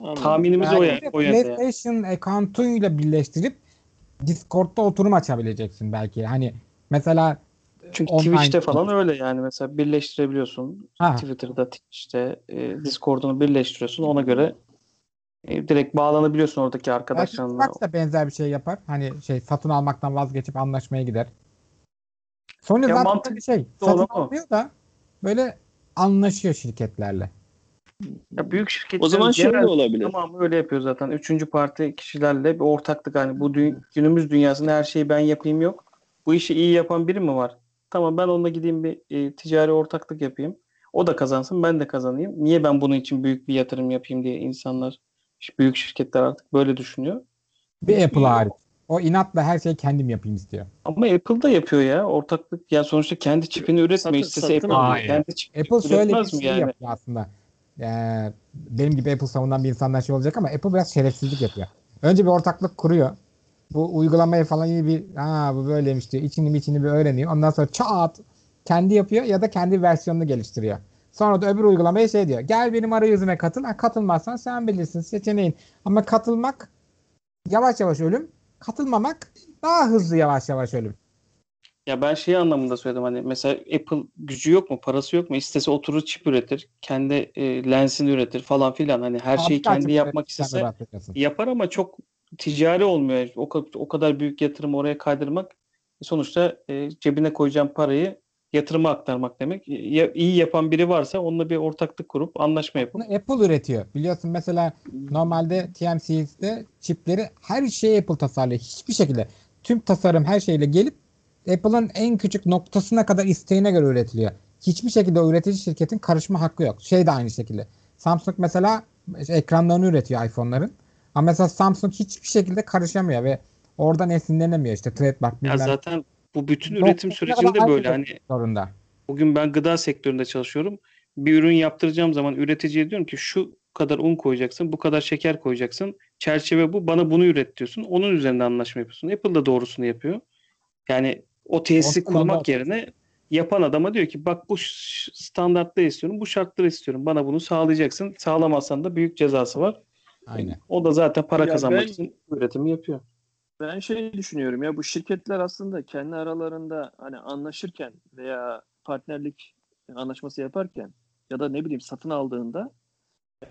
Anladım. Tahminimiz o Yani yani. O yönde yani. PlayStation account'uyla birleştirip Discord'da oturum açabileceksin belki. Hani mesela Çünkü online- Twitch'te falan öyle yani mesela birleştirebiliyorsun. Ha. Twitter'da, Twitch'te, e, Discord'unu birleştiriyorsun. Ona göre e, direkt bağlanabiliyorsun oradaki belki arkadaşlarınla. Xbox da benzer bir şey yapar. Hani şey satın almaktan vazgeçip anlaşmaya gider. Sony Ya zaten bir şey satın almıyor da böyle anlaşıyor şirketlerle. Ya büyük şirketlerin O zaman şöyle genel olabilir. tamamı öyle yapıyor zaten. Üçüncü parti kişilerle bir ortaklık. Hani bu dü- günümüz dünyasında her şeyi ben yapayım yok. Bu işi iyi yapan biri mi var? Tamam ben onunla gideyim bir e, ticari ortaklık yapayım. O da kazansın ben de kazanayım. Niye ben bunun için büyük bir yatırım yapayım diye insanlar, büyük şirketler artık böyle düşünüyor. Bir Apple hariç. O inatla her şeyi kendim yapayım istiyor. Ama Apple da yapıyor ya ortaklık. Ya sonuçta kendi çipini üretmiyor. Satın- İstese satın Apple kendi çipini Apple şöyle bir şey yani? yapıyor aslında. Ee, benim gibi Apple savunan bir insandan şey olacak ama Apple biraz şerefsizlik yapıyor. Önce bir ortaklık kuruyor. Bu uygulamayı falan iyi bir ha bu böyleymiş diyor. İçini içini bir öğreniyor. Ondan sonra çat kendi yapıyor ya da kendi versiyonunu geliştiriyor. Sonra da öbür uygulamaya şey diyor. Gel benim arayüzüme katıl. Ha, katılmazsan sen bilirsin seçeneğin. Ama katılmak yavaş yavaş ölüm. Katılmamak daha hızlı yavaş yavaş ölüm. Ya ben şey anlamında söyledim hani mesela Apple gücü yok mu parası yok mu istese oturur çip üretir kendi e, lensini üretir falan filan hani her şeyi açıp kendi yapmak üretirsen de istese rahatlayacaksın. yapar ama çok ticari olmuyor o, ka- o kadar büyük yatırımı oraya kaydırmak sonuçta e, cebine koyacağın parayı yatırıma aktarmak demek ya, iyi yapan biri varsa onunla bir ortaklık kurup anlaşma yapıp Bunu Apple üretiyor. Biliyorsun mesela normalde TMC'de çipleri her şeyi Apple tasarlıyor. Hiçbir şekilde tüm tasarım her şeyle gelip Apple'ın en küçük noktasına kadar isteğine göre üretiliyor. Hiçbir şekilde üretici şirketin karışma hakkı yok. Şey de aynı şekilde. Samsung mesela ekranlarını üretiyor iPhone'ların. Ama mesela Samsung hiçbir şekilde karışamıyor ve oradan esinlenemiyor işte trademark ya zaten bu bütün üretim sürecinde böyle şey hani zorunda. Bugün ben gıda sektöründe çalışıyorum. Bir ürün yaptıracağım zaman üreticiye diyorum ki şu kadar un koyacaksın, bu kadar şeker koyacaksın. Çerçeve bu, bana bunu üret diyorsun. Onun üzerinde anlaşma yapıyorsun. Apple da doğrusunu yapıyor. Yani o tesisi Ortalama kurmak yerine yapan adama diyor ki bak bu standartta istiyorum, bu şartları istiyorum. Bana bunu sağlayacaksın. Sağlamazsan da büyük cezası var. Aynen. O da zaten para Ya kazanmak ben- için üretimi yapıyor. Ben şey düşünüyorum ya bu şirketler aslında kendi aralarında hani anlaşırken veya partnerlik anlaşması yaparken ya da ne bileyim satın aldığında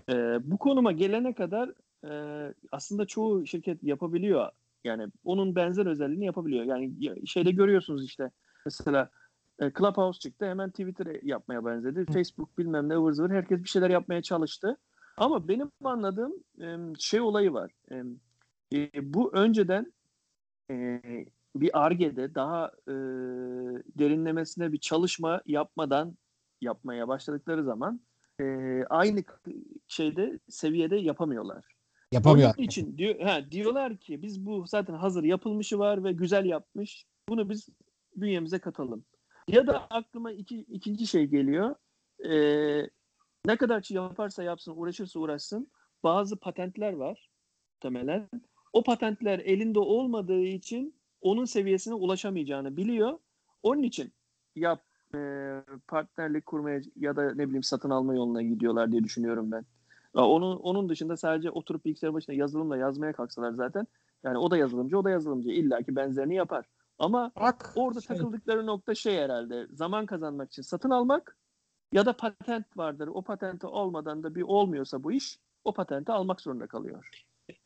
e, bu konuma gelene kadar e, aslında çoğu şirket yapabiliyor. Yani onun benzer özelliğini yapabiliyor. Yani ya- şeyde görüyorsunuz işte mesela e, Clubhouse çıktı hemen Twitter yapmaya benzedi. Facebook bilmem ne ıvır zıvır herkes bir şeyler yapmaya çalıştı. Ama benim anladığım e, şey olayı var. E, bu önceden e, bir ARGE'de daha e, derinlemesine bir çalışma yapmadan yapmaya başladıkları zaman e, aynı şeyde seviyede yapamıyorlar. Yapamıyor. Onun için diyor, ha, diyorlar ki biz bu zaten hazır yapılmışı var ve güzel yapmış. Bunu biz bünyemize katalım. Ya da aklıma iki, ikinci şey geliyor. E, ne kadar yaparsa yapsın, uğraşırsa uğraşsın. Bazı patentler var muhtemelen. O patentler elinde olmadığı için onun seviyesine ulaşamayacağını biliyor. Onun için ya e, partnerlik kurmaya ya da ne bileyim satın alma yoluna gidiyorlar diye düşünüyorum ben. Onun onun dışında sadece oturup bilgisayar başında yazılımla yazmaya kalksalar zaten yani o da yazılımcı o da yazılımcı illaki benzerini yapar. Ama Bak, orada şey- takıldıkları nokta şey herhalde zaman kazanmak için satın almak ya da patent vardır. O patenti olmadan da bir olmuyorsa bu iş o patenti almak zorunda kalıyor.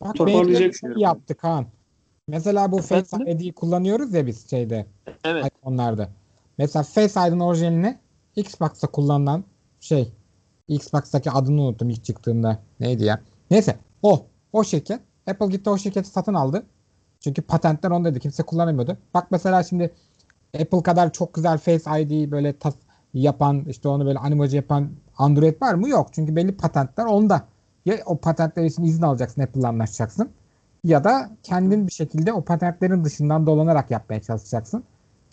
Bak Toparlayacak şey yaptık Kaan. Mesela bu Face? ID'yi kullanıyoruz ya biz şeyde Evet. iPhone'larda. Mesela Face ID'nin orijinalini Xbox'ta kullanılan şey Xbox'taki adını unuttum ilk çıktığında. Neydi ya? Neyse o. O şirket. Apple gitti o şirketi satın aldı. Çünkü patentler ondaydı. Kimse kullanamıyordu. Bak mesela şimdi Apple kadar çok güzel Face ID böyle tas yapan işte onu böyle animaji yapan Android var mı? Yok. Çünkü belli patentler onda. Ya o patentler için izin alacaksın Apple'la anlaşacaksın. Ya da kendin bir şekilde o patentlerin dışından dolanarak yapmaya çalışacaksın.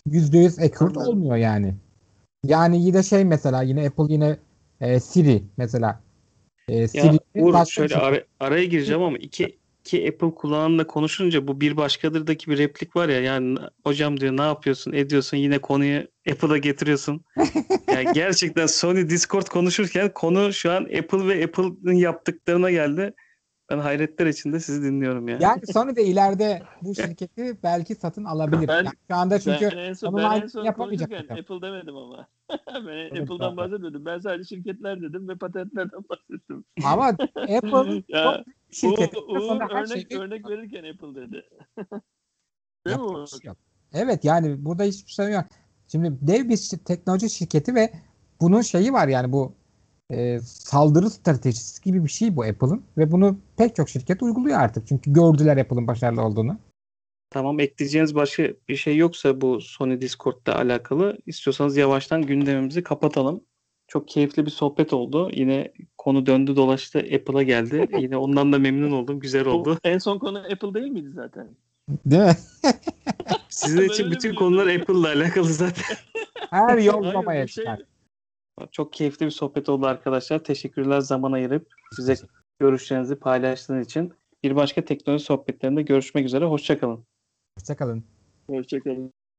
%100 accurate olmuyor yani. Yani yine şey mesela yine Apple yine e, Siri mesela e, Ya Siri Uğur başka bir şöyle şey. ara- araya gireceğim ama iki, iki Apple kullananla konuşunca bu bir başkadırdaki bir replik var ya yani hocam diyor ne yapıyorsun ediyorsun yine konuyu Apple'a getiriyorsun. Yani gerçekten Sony Discord konuşurken konu şu an Apple ve Apple'ın yaptıklarına geldi. Ben hayretler içinde sizi dinliyorum ya. Yani Sony de ileride bu şirketi belki satın alabilir. Ben- Yani şu anda çünkü ben en son, ben en son yapamayacak konuşurken zaten. Apple demedim ama. ben Evet, Apple'dan doğru. bahsetmedim. Ben sadece şirketler dedim ve patentlerden bahsettim. ama Apple ya, şirket. Uğur, örnek, şeyi- örnek verirken Apple dedi. Değil mi Uğur? bir şey. Evet yani burada hiçbir şey yok. Şimdi dev bir teknoloji şirketi ve bunun şeyi var yani bu e, saldırı stratejisi gibi bir şey bu Apple'ın ve bunu pek çok şirket uyguluyor artık. Çünkü gördüler Apple'ın başarılı olduğunu. Tamam ekleyeceğiniz başka bir şey yoksa bu Sony Discord'la alakalı istiyorsanız yavaştan gündemimizi kapatalım. Çok keyifli bir sohbet oldu. Yine konu döndü dolaştı Apple'a geldi. Yine ondan da memnun oldum. Güzel oldu. en son konu Apple değil miydi zaten? Değil mi? Sizin için bütün konular Apple'la alakalı zaten. Her yol bir şey- çıkar. Çok keyifli bir sohbet oldu arkadaşlar. Teşekkürler zaman ayırıp bize görüşlerinizi paylaştığınız için. Bir başka teknoloji sohbetlerinde görüşmek üzere. Hoşçakalın. Hoşçakalın. Hoşçakalın.